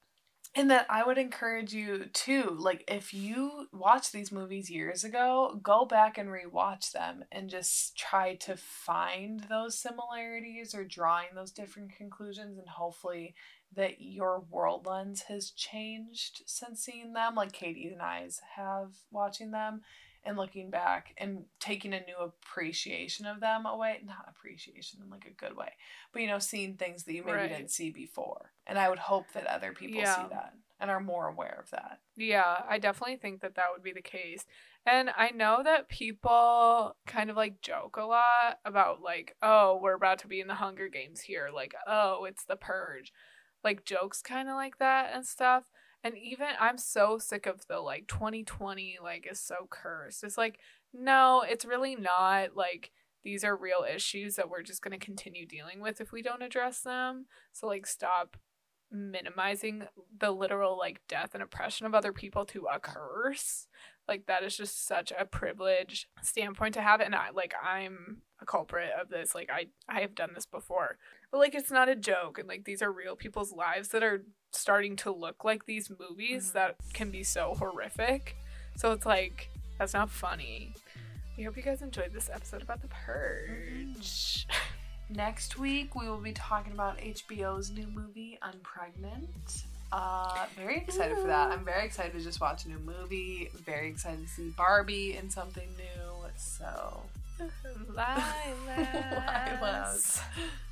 And that I would encourage you too, like if you watch these movies years ago, go back and rewatch them and just try to find those similarities or drawing those different conclusions and hopefully that your world lens has changed since seeing them, like Katie and I's have watching them and looking back and taking a new appreciation of them away. Not appreciation in like a good way, but you know, seeing things that you maybe Right. didn't see before. And I would hope that other people Yeah. see that and are more aware of that. Yeah, I definitely think that that would be the case. And I know that people kind of like joke a lot about like, oh, we're about to be in the Hunger Games here, like, oh, it's the purge. Like jokes kind of like that and stuff. And even I'm so sick of the like 2020 like is so cursed. It's like, no, it's really not. Like these are real issues that we're just going to continue dealing with if we don't address them. So like stop minimizing the literal like death and oppression of other people to a curse like that is just such a privileged standpoint to have and i like i'm a culprit of this like i i have done this before but like it's not a joke and like these are real people's lives that are starting to look like these movies Mhm. that can be so horrific so it's like that's not funny we hope you guys enjoyed this episode about the purge Next week, we will be talking about HBO's new movie, Unpregnant. Uh, very excited for that. I'm very excited to just watch a new movie. Very excited to see Barbie in something new. So, Lilas. Lilas.